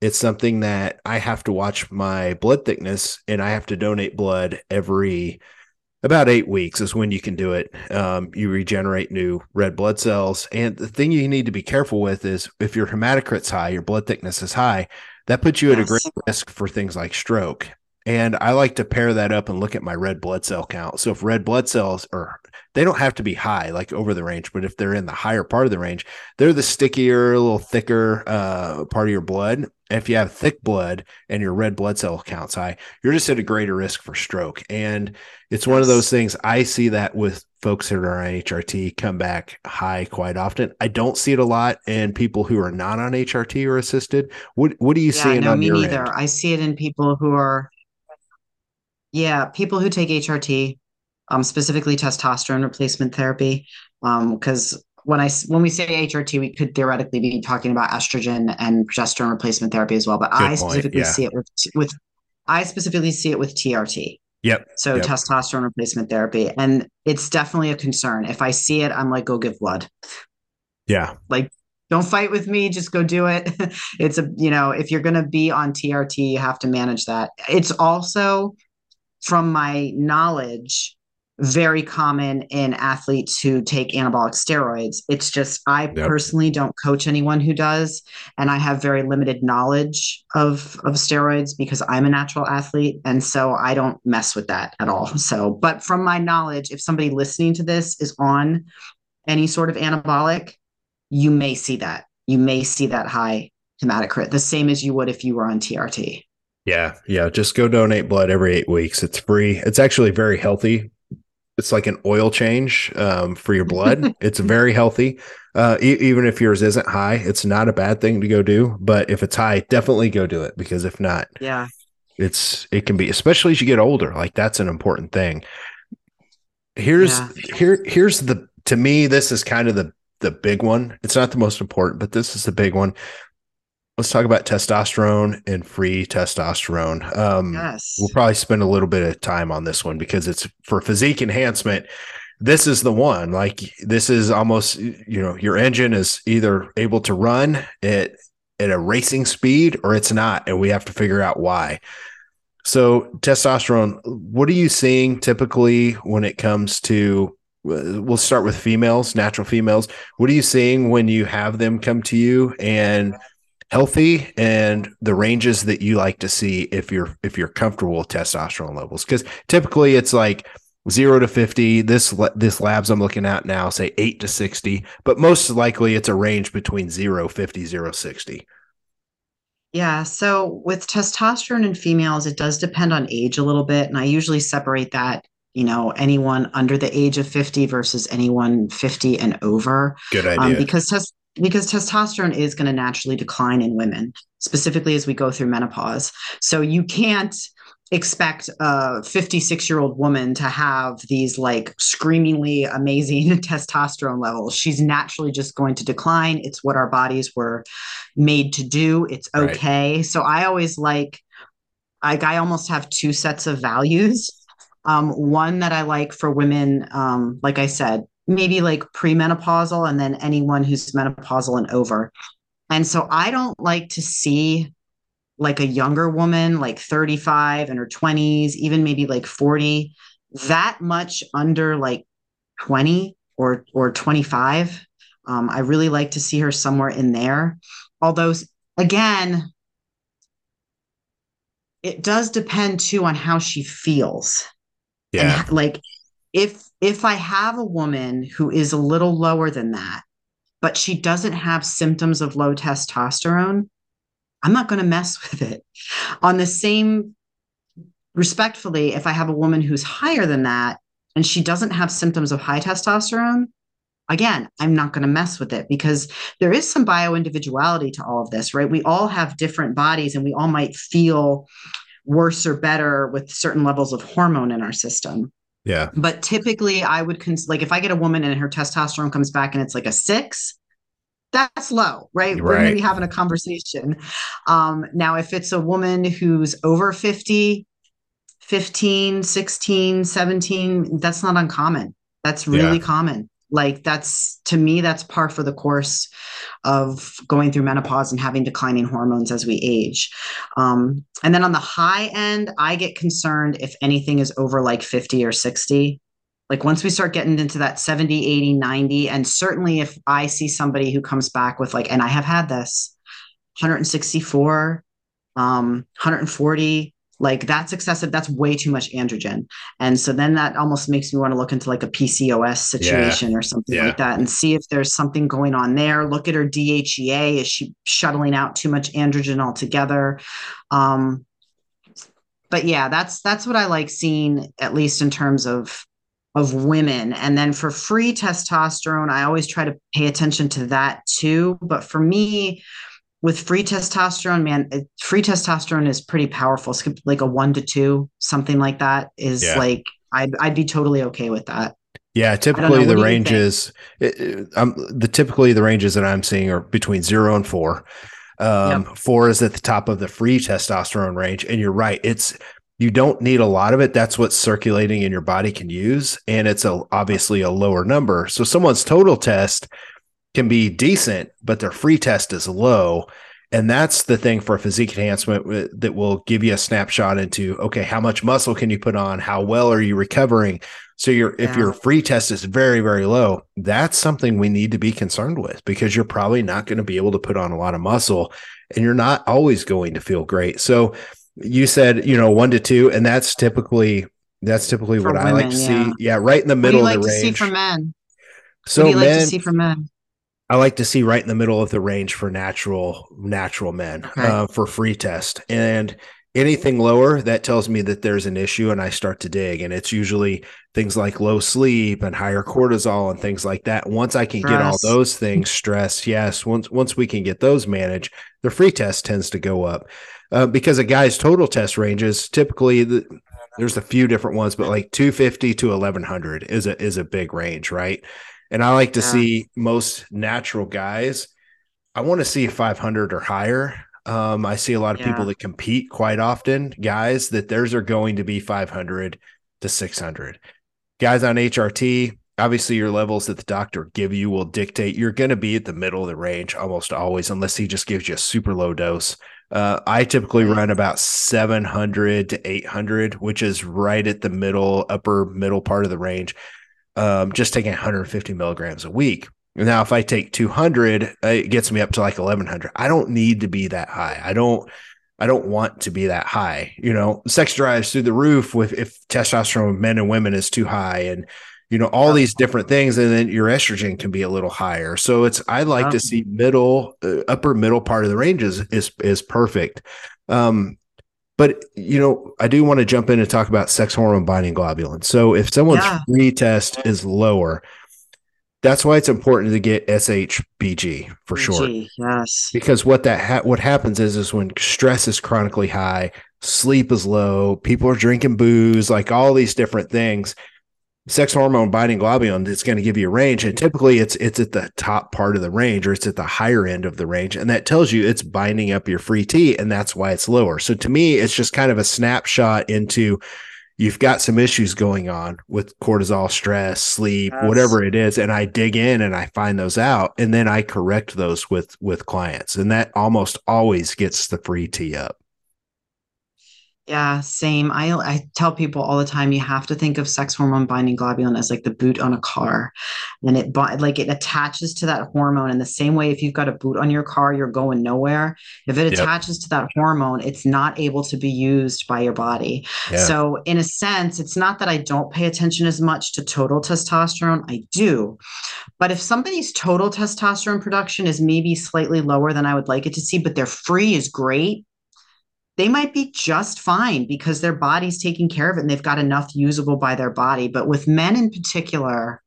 It's something that I have to watch my blood thickness, and I have to donate blood every about eight weeks is when you can do it. Um, you regenerate new red blood cells. And the thing you need to be careful with is if your hematocrit's high, your blood thickness is high, that puts you yes. at a great risk for things like stroke. And I like to pair that up and look at my red blood cell count. So if red blood cells are, they don't have to be high, like over the range, but if they're in the higher part of the range, they're the stickier, a little thicker uh, part of your blood. If you have thick blood and your red blood cell count's high, you're just at a greater risk for stroke. And it's one of those things I see that with folks that are on HRT come back high quite often. I don't see it a lot in people who are not on HRT or assisted. What what do you yeah, see? No, me neither. End? I see it in people who are yeah, people who take HRT, um, specifically testosterone replacement therapy, because um, when I when we say HRT, we could theoretically be talking about estrogen and progesterone replacement therapy as well. But Good I point. specifically yeah. see it with with I specifically see it with TRT. Yep. So yep. testosterone replacement therapy, and it's definitely a concern. If I see it, I'm like, go give blood. Yeah. Like don't fight with me just go do it it's a you know if you're going to be on trt you have to manage that it's also from my knowledge, very common in athletes who take anabolic steroids. It's just I yep. personally don't coach anyone who does, and I have very limited knowledge of of steroids because I'm a natural athlete, and so I don't mess with that at all. So, but from my knowledge, if somebody listening to this is on any sort of anabolic, you may see that. You may see that high hematocrit, the same as you would if you were on TRT. Yeah, yeah. Just go donate blood every eight weeks. It's free. It's actually very healthy. It's like an oil change um, for your blood. it's very healthy. Uh, e- even if yours isn't high, it's not a bad thing to go do. But if it's high, definitely go do it because if not, yeah, it's it can be especially as you get older. Like that's an important thing. Here's yeah. here here's the to me this is kind of the the big one. It's not the most important, but this is the big one let's talk about testosterone and free testosterone. Um, yes. We'll probably spend a little bit of time on this one because it's for physique enhancement. This is the one. Like this is almost, you know, your engine is either able to run at at a racing speed or it's not, and we have to figure out why. So, testosterone, what are you seeing typically when it comes to? Uh, we'll start with females, natural females. What are you seeing when you have them come to you and healthy and the ranges that you like to see if you're if you're comfortable with testosterone levels? Because typically it's like zero to 50 this this labs i'm looking at now say 8 to 60 but most likely it's a range between 0 50 0 60 yeah so with testosterone in females it does depend on age a little bit and i usually separate that you know anyone under the age of 50 versus anyone 50 and over. Good um, idea. um, because tes- because testosterone is going to naturally decline in women specifically as we go through menopause so you can't expect a 56 year old woman to have these like screamingly amazing testosterone levels. She's naturally just going to decline. It's what our bodies were made to do. It's okay. Right. So I always like, like I almost have two sets of values. Um, one that I like for women, um, like I said, maybe like premenopausal, and then anyone who's menopausal and over. And so I don't like to see like a younger woman, like 35 in her 20s, even maybe like 40, that much under like 20 or or 25. Um, I really like to see her somewhere in there. Although again, it does depend too on how she feels. Yeah. And like if if I have a woman who is a little lower than that, but she doesn't have symptoms of low testosterone, I'm not going to mess with it. On the same, respectfully, if I have a woman who's higher than that and she doesn't have symptoms of high testosterone, again, I'm not going to mess with it because there is some bio individuality to all of this, right? We all have different bodies and we all might feel worse or better with certain levels of hormone in our system. Yeah. But typically, I would cons- like if I get a woman and her testosterone comes back and it's like a six, that's low, right? right. We're going to be having a conversation. Um, now, if it's a woman who's over 50, 15, 16, 17, that's not uncommon. That's really yeah. common. Like that's to me, that's par for the course of going through menopause and having declining hormones as we age. Um, and then on the high end, I get concerned if anything is over like 50 or 60 like once we start getting into that 70 80 90 and certainly if i see somebody who comes back with like and i have had this 164 um 140 like that's excessive that's way too much androgen and so then that almost makes me want to look into like a pcos situation yeah. or something yeah. like that and see if there's something going on there look at her dhea is she shuttling out too much androgen altogether um but yeah that's that's what i like seeing at least in terms of of women. And then for free testosterone, I always try to pay attention to that too. But for me, with free testosterone, man, free testosterone is pretty powerful. It's like a one to two, something like that is yeah. like, I'd, I'd be totally okay with that. Yeah, typically the ranges, um, the typically the ranges that I'm seeing are between zero and four. Um, yep. Four is at the top of the free testosterone range, and you're right. It's you don't need a lot of it. That's what circulating in your body can use. And it's a, obviously a lower number. So someone's total test can be decent, but their free test is low. And that's the thing for physique enhancement uh, that will give you a snapshot into okay, how much muscle can you put on? How well are you recovering? So your yeah. if your free test is very very low, that's something we need to be concerned with because you're probably not going to be able to put on a lot of muscle and you're not always going to feel great. So you said you know one to two, and that's typically that's typically for what women, I like to yeah. see. Yeah, right in the middle like of the range. see for men? So what do you men, like to see for men? I like to see right in the middle of the range for natural natural men okay. uh, for free test and anything lower that tells me that there's an issue and I start to dig and it's usually things like low sleep and higher cortisol and things like that. Once I can stress. get all those things stress, yes, once once we can get those managed, the free test tends to go up uh, because a guy's total test ranges typically the, there's a few different ones, but like 250 to 1100 is a is a big range, right? And I like to yeah. see most natural guys. I want to see 500 or higher. Um, I see a lot of yeah. people that compete quite often, guys that theirs are going to be 500 to 600. Guys on HRT, obviously your levels that the doctor give you will dictate you're going to be at the middle of the range almost always unless he just gives you a super low dose uh, i typically run about 700 to 800 which is right at the middle upper middle part of the range um, just taking 150 milligrams a week. Now if i take 200 it gets me up to like 1100 i don't need to be that high. I don't I don't want to be that high. You know, sex drives through the roof with if testosterone men and women is too high and you know all these different things and then your estrogen can be a little higher. So it's i like to see middle uh, upper middle part of the range is is, is perfect. Um but you know i do want to jump in and talk about sex hormone binding globulin so if someone's yeah. free test is lower that's why it's important to get SHBG for sure. Yes. Because what that ha- what happens is is when stress is chronically high, sleep is low, people are drinking booze, like all these different things sex hormone binding globulin it's going to give you a range and typically it's it's at the top part of the range or it's at the higher end of the range and that tells you it's binding up your free t and that's why it's lower so to me it's just kind of a snapshot into you've got some issues going on with cortisol stress sleep yes. whatever it is and i dig in and i find those out and then i correct those with with clients and that almost always gets the free t up yeah, same. I I tell people all the time you have to think of sex hormone binding globulin as like the boot on a car. And it like it attaches to that hormone in the same way if you've got a boot on your car, you're going nowhere. If it yep. attaches to that hormone, it's not able to be used by your body. Yeah. So in a sense, it's not that I don't pay attention as much to total testosterone. I do. But if somebody's total testosterone production is maybe slightly lower than I would like it to see, but their free is great, they might be just fine because their body's taking care of it and they've got enough usable by their body. But with men in particular,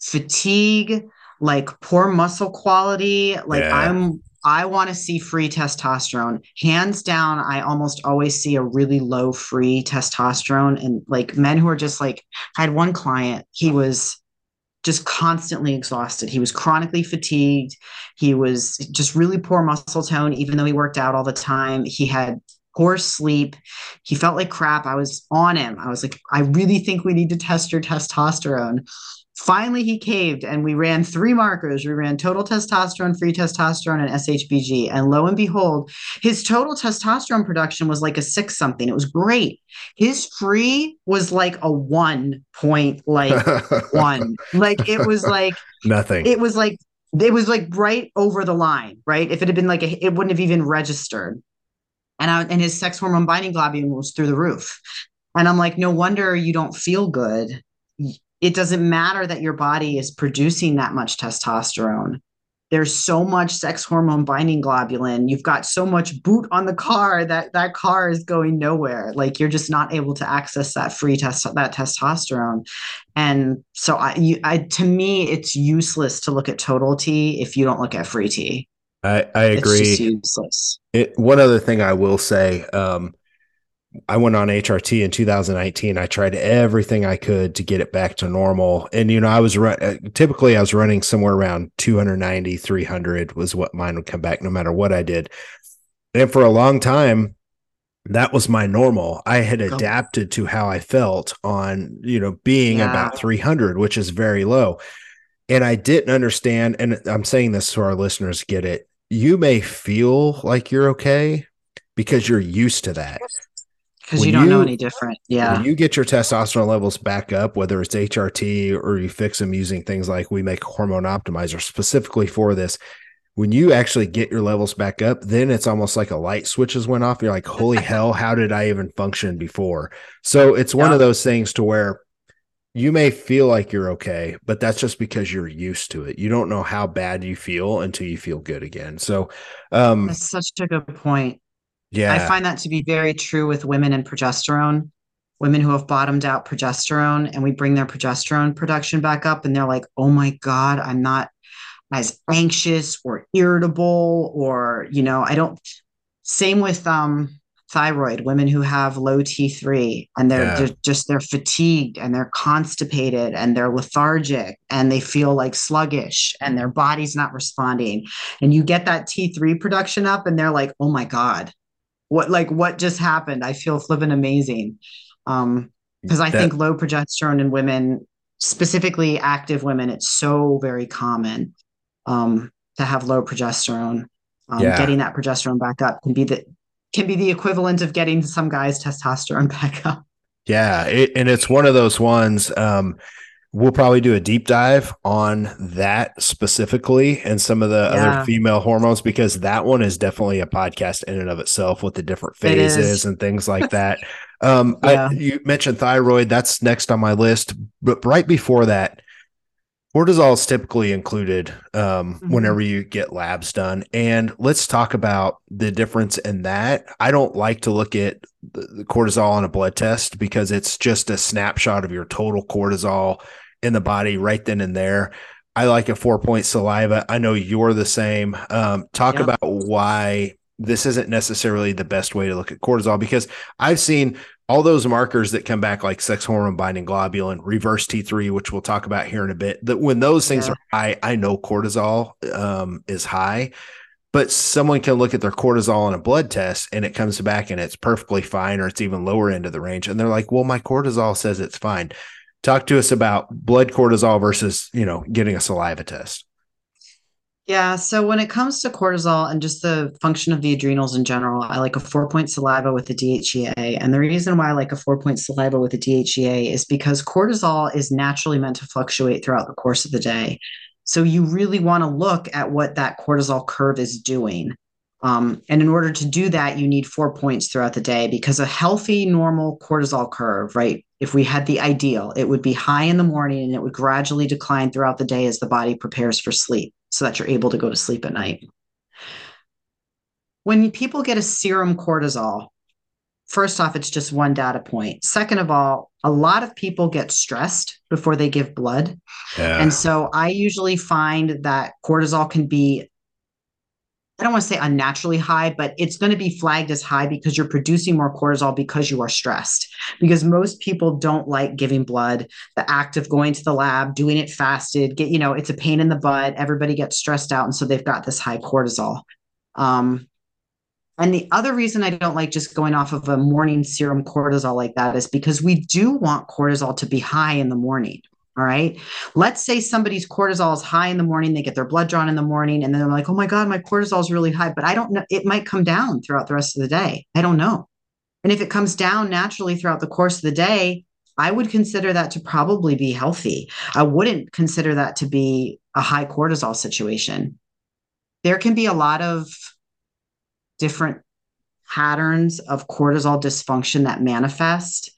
fatigue, like poor muscle quality, like yeah. I'm I want to see free testosterone. Hands down, I almost always see a really low free testosterone and like men who are just like I had one client, he was just constantly exhausted. He was chronically fatigued. He was just really poor muscle tone, even though he worked out all the time. He had poor sleep. He felt like crap. I was on him. I was like, I really think we need to test your testosterone. Finally, he caved and we ran three markers. We ran total testosterone, free testosterone, and SHBG. And lo and behold, his total testosterone production was like a six something. It was great. His free was like a one point, like one. Like it was like nothing. It was like, it was like right over the line, right? If it had been like, a, it wouldn't have even registered. And, I, and his sex hormone binding globulin was through the roof. And I'm like, no wonder you don't feel good it doesn't matter that your body is producing that much testosterone. There's so much sex hormone binding globulin. You've got so much boot on the car that that car is going nowhere. Like you're just not able to access that free test that testosterone. And so I, you, I to me, it's useless to look at total T if you don't look at free T. I, I agree. It's useless. It, one other thing I will say, um, I went on HRT in 2019. I tried everything I could to get it back to normal. And, you know, I was run, uh, typically I was running somewhere around 290, 300 was what mine would come back no matter what I did. And for a long time, that was my normal. I had adapted to how I felt on, you know, being yeah. about 300, which is very low. And I didn't understand. And I'm saying this so our listeners get it. You may feel like you're okay because you're used to that because you don't you, know any different. Yeah. You get your testosterone levels back up, whether it's HRT or you fix them using things like we make hormone optimizer specifically for this. When you actually get your levels back up, then it's almost like a light switches went off. You're like, holy hell, how did I even function before? So it's one yeah. of those things to where you may feel like you're okay, but that's just because you're used to it. You don't know how bad you feel until you feel good again. So, um, that's such a good point. Yeah. I find that to be very true with women and progesterone. Women who have bottomed out progesterone and we bring their progesterone production back up and they're like, oh my God, I'm not as anxious or irritable or, you know, I don't. Same with um thyroid women who have low T3 and they're, yeah. they're, just they're fatigued and they're constipated and they're lethargic and they feel like sluggish and their body's not responding and you get that T3 production up and they're like oh my god what like what just happened i feel flipping amazing um because i that, think low progesterone in women specifically active women, it's so very common um, to have low progesterone. Um, yeah. Getting that progesterone back up can be the can be the equivalent of getting some guys testosterone back up. Yeah, it, and it's one of those ones. Um, we'll probably do a deep dive on that specifically and some of the yeah. other female hormones because that one is definitely a podcast in and of itself with the different phases and things like that. um, yeah. I, you mentioned thyroid, that's next on my list, but right before that, cortisol is typically included um, mm-hmm. whenever you get labs done. And let's talk about the difference in that. I don't like to look at the cortisol on a blood test because it's just a snapshot of your total cortisol in the body right then and there. I like a four point saliva. I know you're the same. Um, talk yeah. about why this isn't necessarily the best way to look at cortisol because I've seen all those markers that come back like sex hormone binding globulin, reverse T3, which we'll talk about here in a bit. That when those things yeah. are high, I know cortisol um, is high, but someone can look at their cortisol on a blood test and it comes back and it's perfectly fine or it's even lower end of the range. And they're like, well, my cortisol says it's fine. Talk to us about blood cortisol versus, you know, getting a saliva test. Yeah. So when it comes to cortisol and just the function of the adrenals in general, I like a four point saliva with the DHEA. And the reason why I like a four point saliva with the DHEA is because cortisol is naturally meant to fluctuate throughout the course of the day. So you really want to look at what that cortisol curve is doing. Um, and in order to do that, you need four points throughout the day because a healthy, normal cortisol curve, right? If we had the ideal, it would be high in the morning and it would gradually decline throughout the day as the body prepares for sleep so that you're able to go to sleep at night. When people get a serum cortisol, first off, it's just one data point. Second of all, a lot of people get stressed before they give blood. Yeah. And so I usually find that cortisol can be I don't want to say unnaturally high, but it's going to be flagged as high because you're producing more cortisol because you are stressed. Because most people don't like giving blood, the act of going to the lab, doing it fasted, get, you know, it's a pain in the butt. Everybody gets stressed out. And so they've got this high cortisol. Um, and the other reason I don't like just going off of a morning serum cortisol like that is because we do want cortisol to be high in the morning. All right. Let's say somebody's cortisol is high in the morning, they get their blood drawn in the morning, and then they're like, oh my God, my cortisol is really high. But I don't know, it might come down throughout the rest of the day. I don't know. And if it comes down naturally throughout the course of the day, I would consider that to probably be healthy. I wouldn't consider that to be a high cortisol situation. There can be a lot of different patterns of cortisol dysfunction that manifest,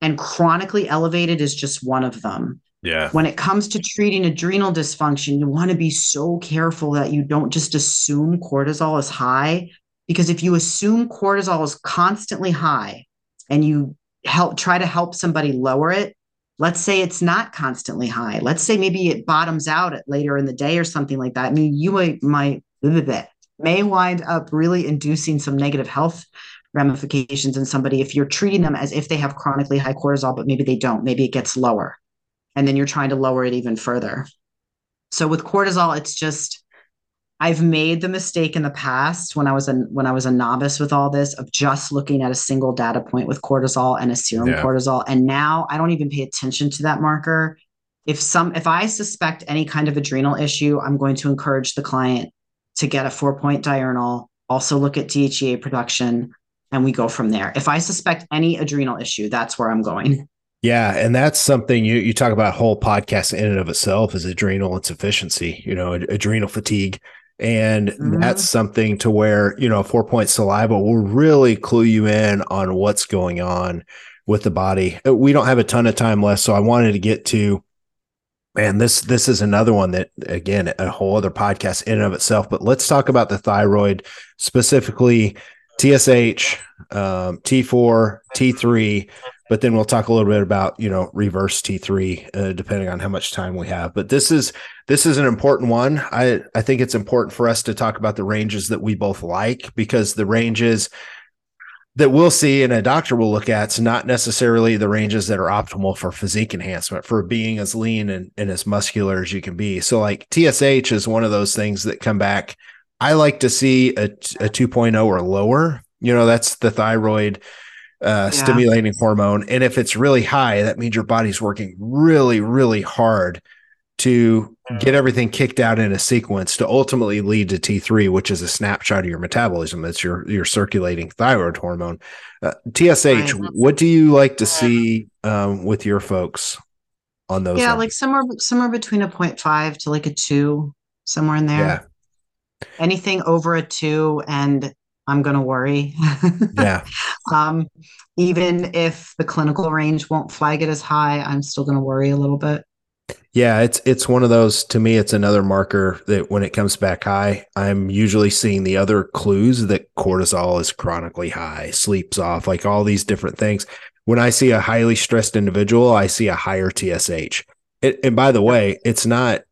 and chronically elevated is just one of them. Yeah. When it comes to treating adrenal dysfunction, you want to be so careful that you don't just assume cortisol is high because if you assume cortisol is constantly high and you help try to help somebody lower it, let's say it's not constantly high. Let's say maybe it bottoms out at later in the day or something like that. I mean, you might might may wind up really inducing some negative health ramifications in somebody if you're treating them as if they have chronically high cortisol, but maybe they don't. Maybe it gets lower and then you're trying to lower it even further. So with cortisol, it's just I've made the mistake in the past when I was a when I was a novice with all this of just looking at a single data point with cortisol and a serum yeah. cortisol, and now I don't even pay attention to that marker. If some if I suspect any kind of adrenal issue, I'm going to encourage the client to get a four point diurnal. Also look at DHEA production, and we go from there. If I suspect any adrenal issue, that's where I'm going. Yeah, and that's something you you talk about whole podcast in and of itself is adrenal insufficiency, you know, adrenal fatigue. And mm-hmm. that's something to where, you know, four point saliva will really clue you in on what's going on with the body. Uh, we don't have a ton of time left, so I wanted to get to man, this this is another one that again, a whole other podcast in and of itself. But let's talk about the thyroid, specifically TSH, um, T4, T3, but then we'll talk a little bit about you know reverse T3 uh, depending on how much time we have. But this is this is an important one. I I think it's important for us to talk about the ranges that we both like because the ranges that we'll see and a doctor will look at it's not necessarily the ranges that are optimal for physique enhancement for being as lean and, and as muscular as you can be. So like TSH is one of those things that come back. I like to see a, a 2.0 or lower. You know, that's the thyroid uh, yeah. stimulating hormone. And if it's really high, that means your body's working really, really hard to get everything kicked out in a sequence to ultimately lead to T3, which is a snapshot of your metabolism. That's your your circulating thyroid hormone. Uh, TSH, what do you like to see um, with your folks on those? Yeah, like somewhere somewhere between a 0.5 to like a two, somewhere in there. Yeah. Anything over a two and I'm going to worry. yeah. um, even if the clinical range won't flag it as high, I'm still going to worry a little bit. Yeah, it's it's one of those to me it's another marker that when it comes back high, I'm usually seeing the other clues that cortisol is chronically high, sleeps off, like all these different things. When I see a highly stressed individual, I see a higher TSH. It, and by the way, it's not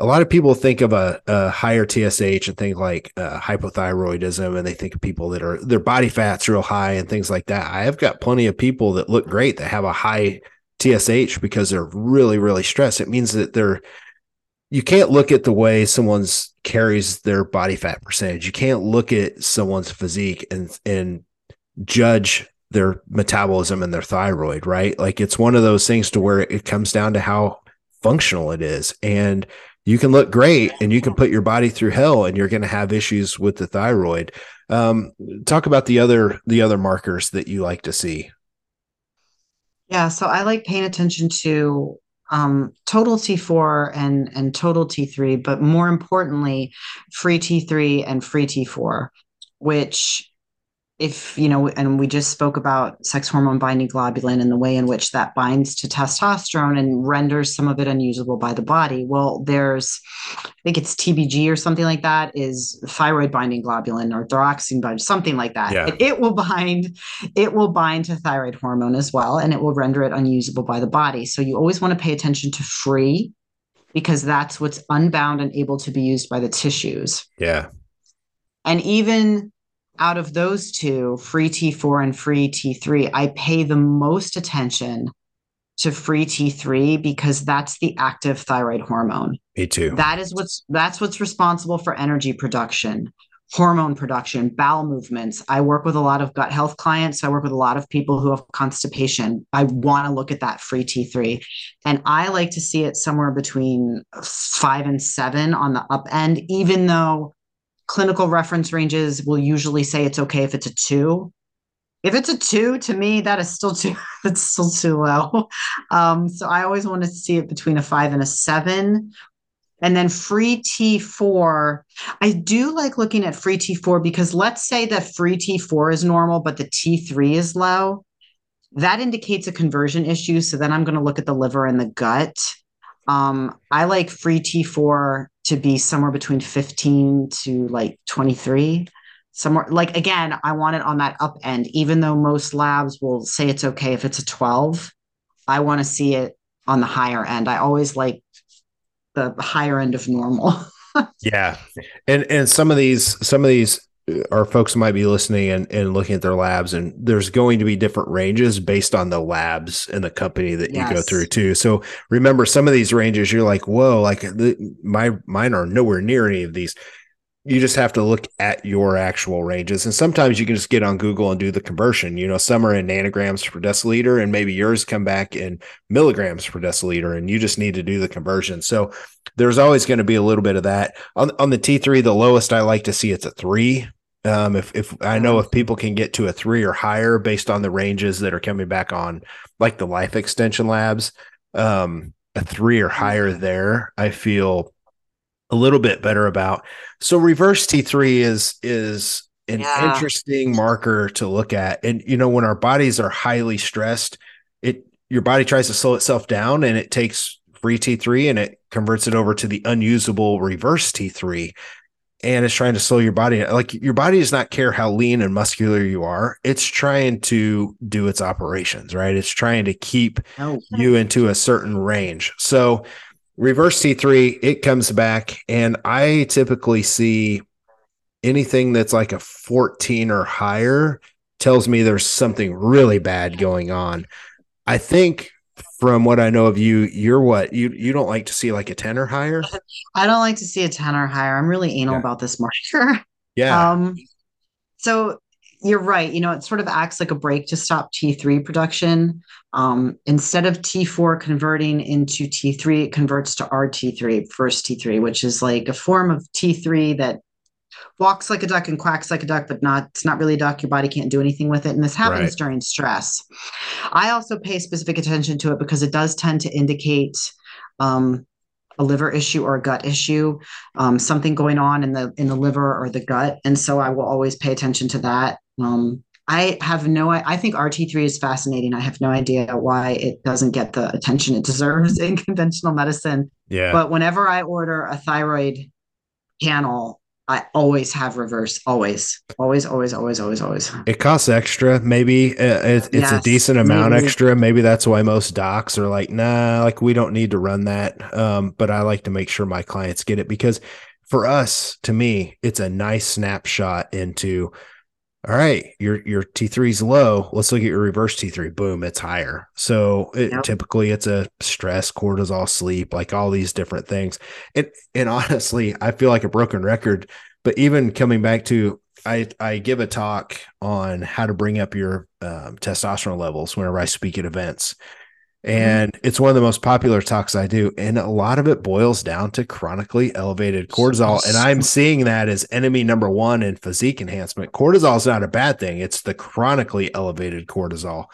a lot of people think of a, a higher TSH and think like uh, hypothyroidism, and they think of people that are their body fat's real high and things like that. I have got plenty of people that look great that have a high TSH because they're really, really stressed. It means that they're you can't look at the way someone's carries their body fat percentage. You can't look at someone's physique and and judge their metabolism and their thyroid, right? Like it's one of those things to where it comes down to how functional it is. And you can look great and you can put your body through hell and you're going to have issues with the thyroid. Um, talk about the other the other markers that you like to see. Yeah, so I like paying attention to um, total T4 and and total T3, but more importantly, free T3 and free T4, which if you know and we just spoke about sex hormone binding globulin and the way in which that binds to testosterone and renders some of it unusable by the body. Well there's i think it's tbg or something like that is thyroid binding globulin or thyroxine binding something like that. Yeah. it, it will bind it will bind to thyroid hormone as well and it will render it unusable by the body. So you always want to pay attention to free because that's what's unbound and able to be used by the tissues. Yeah. And even out of those two, free T4 and free T3, I pay the most attention to free T3 because that's the active thyroid hormone. Me too. That is what's that's what's responsible for energy production, hormone production, bowel movements. I work with a lot of gut health clients. I work with a lot of people who have constipation. I want to look at that free T3. And I like to see it somewhere between 5 and 7 on the up end even though clinical reference ranges will usually say it's okay if it's a two. If it's a two, to me, that is still too that's still too low. Um, so I always want to see it between a five and a seven. And then free T4, I do like looking at free T4 because let's say that free T4 is normal, but the T3 is low. That indicates a conversion issue. So then I'm going to look at the liver and the gut. Um, I like free T4 to be somewhere between 15 to like 23 somewhere like again i want it on that up end. Even though most labs will say it's okay if it's a 12 i want to see it on the higher end. I always like the higher end of normal. Yeah. And and some of these some of these our folks might be listening and, and looking at their labs and there's going to be different ranges based on the labs and the company that yes. you go through too. So remember some of these ranges you're like whoa like the, my mine are nowhere near any of these. You just have to look at your actual ranges and sometimes you can just get on google and do the conversion. You know some are in nanograms per deciliter and maybe yours come back in milligrams per deciliter and you just need to do the conversion. So there's always going to be a little bit of that. On, on the t3 the lowest i like to see it's a three um, if if I know if people can get to a three or higher based on the ranges that are coming back on, like the life extension labs, um, a three or higher there, I feel a little bit better about. So reverse T3 is is an yeah. interesting marker to look at. And you know, when our bodies are highly stressed, it your body tries to slow itself down and it takes free T3 and it converts it over to the unusable reverse T3 and it's trying to slow your body like your body does not care how lean and muscular you are. It's trying to do its operations right? It's trying to keep oh. you into a certain range. So reverse t3 it comes back and i typically see anything that's like a 14 or higher tells me there's something really bad going on. I think from what I know of you, you're what you you don't like to see like a ten or higher. I don't like to see a ten or higher. I'm really anal yeah. about this marker. Yeah. Um. So you're right. You know, it sort of acts like a brake to stop T3 production. Um, instead of T4 converting into T3, it converts to RT3, first T3, which is like a form of T3 that walks like a duck and quacks like a duck, but not it's not really a duck. Your body can't do anything with it. And this happens right. during stress. I also pay specific attention to it because it does tend to indicate um, a liver issue or a gut issue, um, something going on in the in the liver or the gut, and so I will always pay attention to that. Um, I have no. I think RT3 is fascinating. I have no idea why it doesn't get the attention it deserves in conventional medicine. Yeah. But whenever I order a thyroid panel, I always have reverse, always, always, always, always, always, always. It costs extra. Maybe uh, it's, it's yes, a decent amount maybe. extra. Maybe that's why most docs are like, nah, like we don't need to run that. Um, but I like to make sure my clients get it because for us, to me, it's a nice snapshot into. All right, your your T3 is low. Let's look at your reverse T3. Boom, it's higher. So it, yep. typically it's a stress, cortisol, sleep, like all these different things. And and honestly, I feel like a broken record but even coming back to, I I give a talk on how to bring up your um, testosterone levels whenever I speak at events. And mm-hmm. it's one of the most popular talks I do, and a lot of it boils down to chronically elevated cortisol, and I'm seeing that as enemy number one in physique enhancement. Cortisol is not a bad thing; it's the chronically elevated cortisol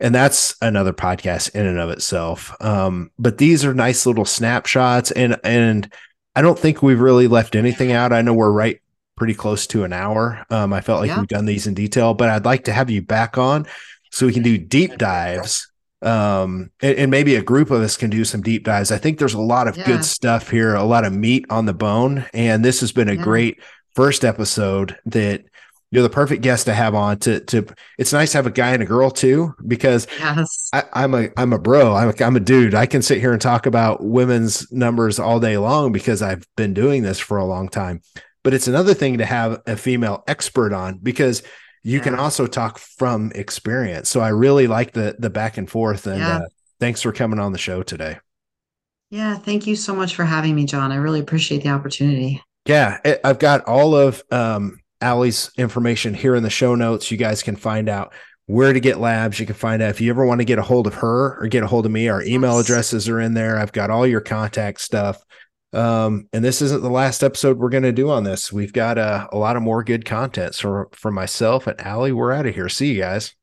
and that's another podcast in and of itself. Um, but these are nice little snapshots, and and I don't think we've really left anything out. I know we're right pretty close to an hour. Um, I felt like yeah. we've done these in detail, but I'd like to have you back on so we can do deep dives. Um, and, and maybe a group of us can do some deep dives. I think there's a lot of yeah. good stuff here, a lot of meat on the bone. And this has been a yeah. great first episode that you're the perfect guest to have on to to it's nice to have a guy and a girl too because yes. I, am a I'm a bro I'm a, I'm a dude I can sit here and talk about women's numbers all day long because I've been doing this for a long time but it's another thing to have a female expert on because you yeah. can also talk from experience so I really like the the back and forth and yeah. uh, thanks for coming on the show today yeah thank you so much for having me John I really appreciate the opportunity yeah I've got all of um Allie's information here in the show notes. You guys can find out where to get labs. You can find out if you ever want to get a hold of her or get a hold of me. Our email addresses are in there. I've got all your contact stuff. Um, and this isn't the last episode we're going to do on this. We've got uh, a lot of more good content. So for myself and Allie, we're out of here. See you guys.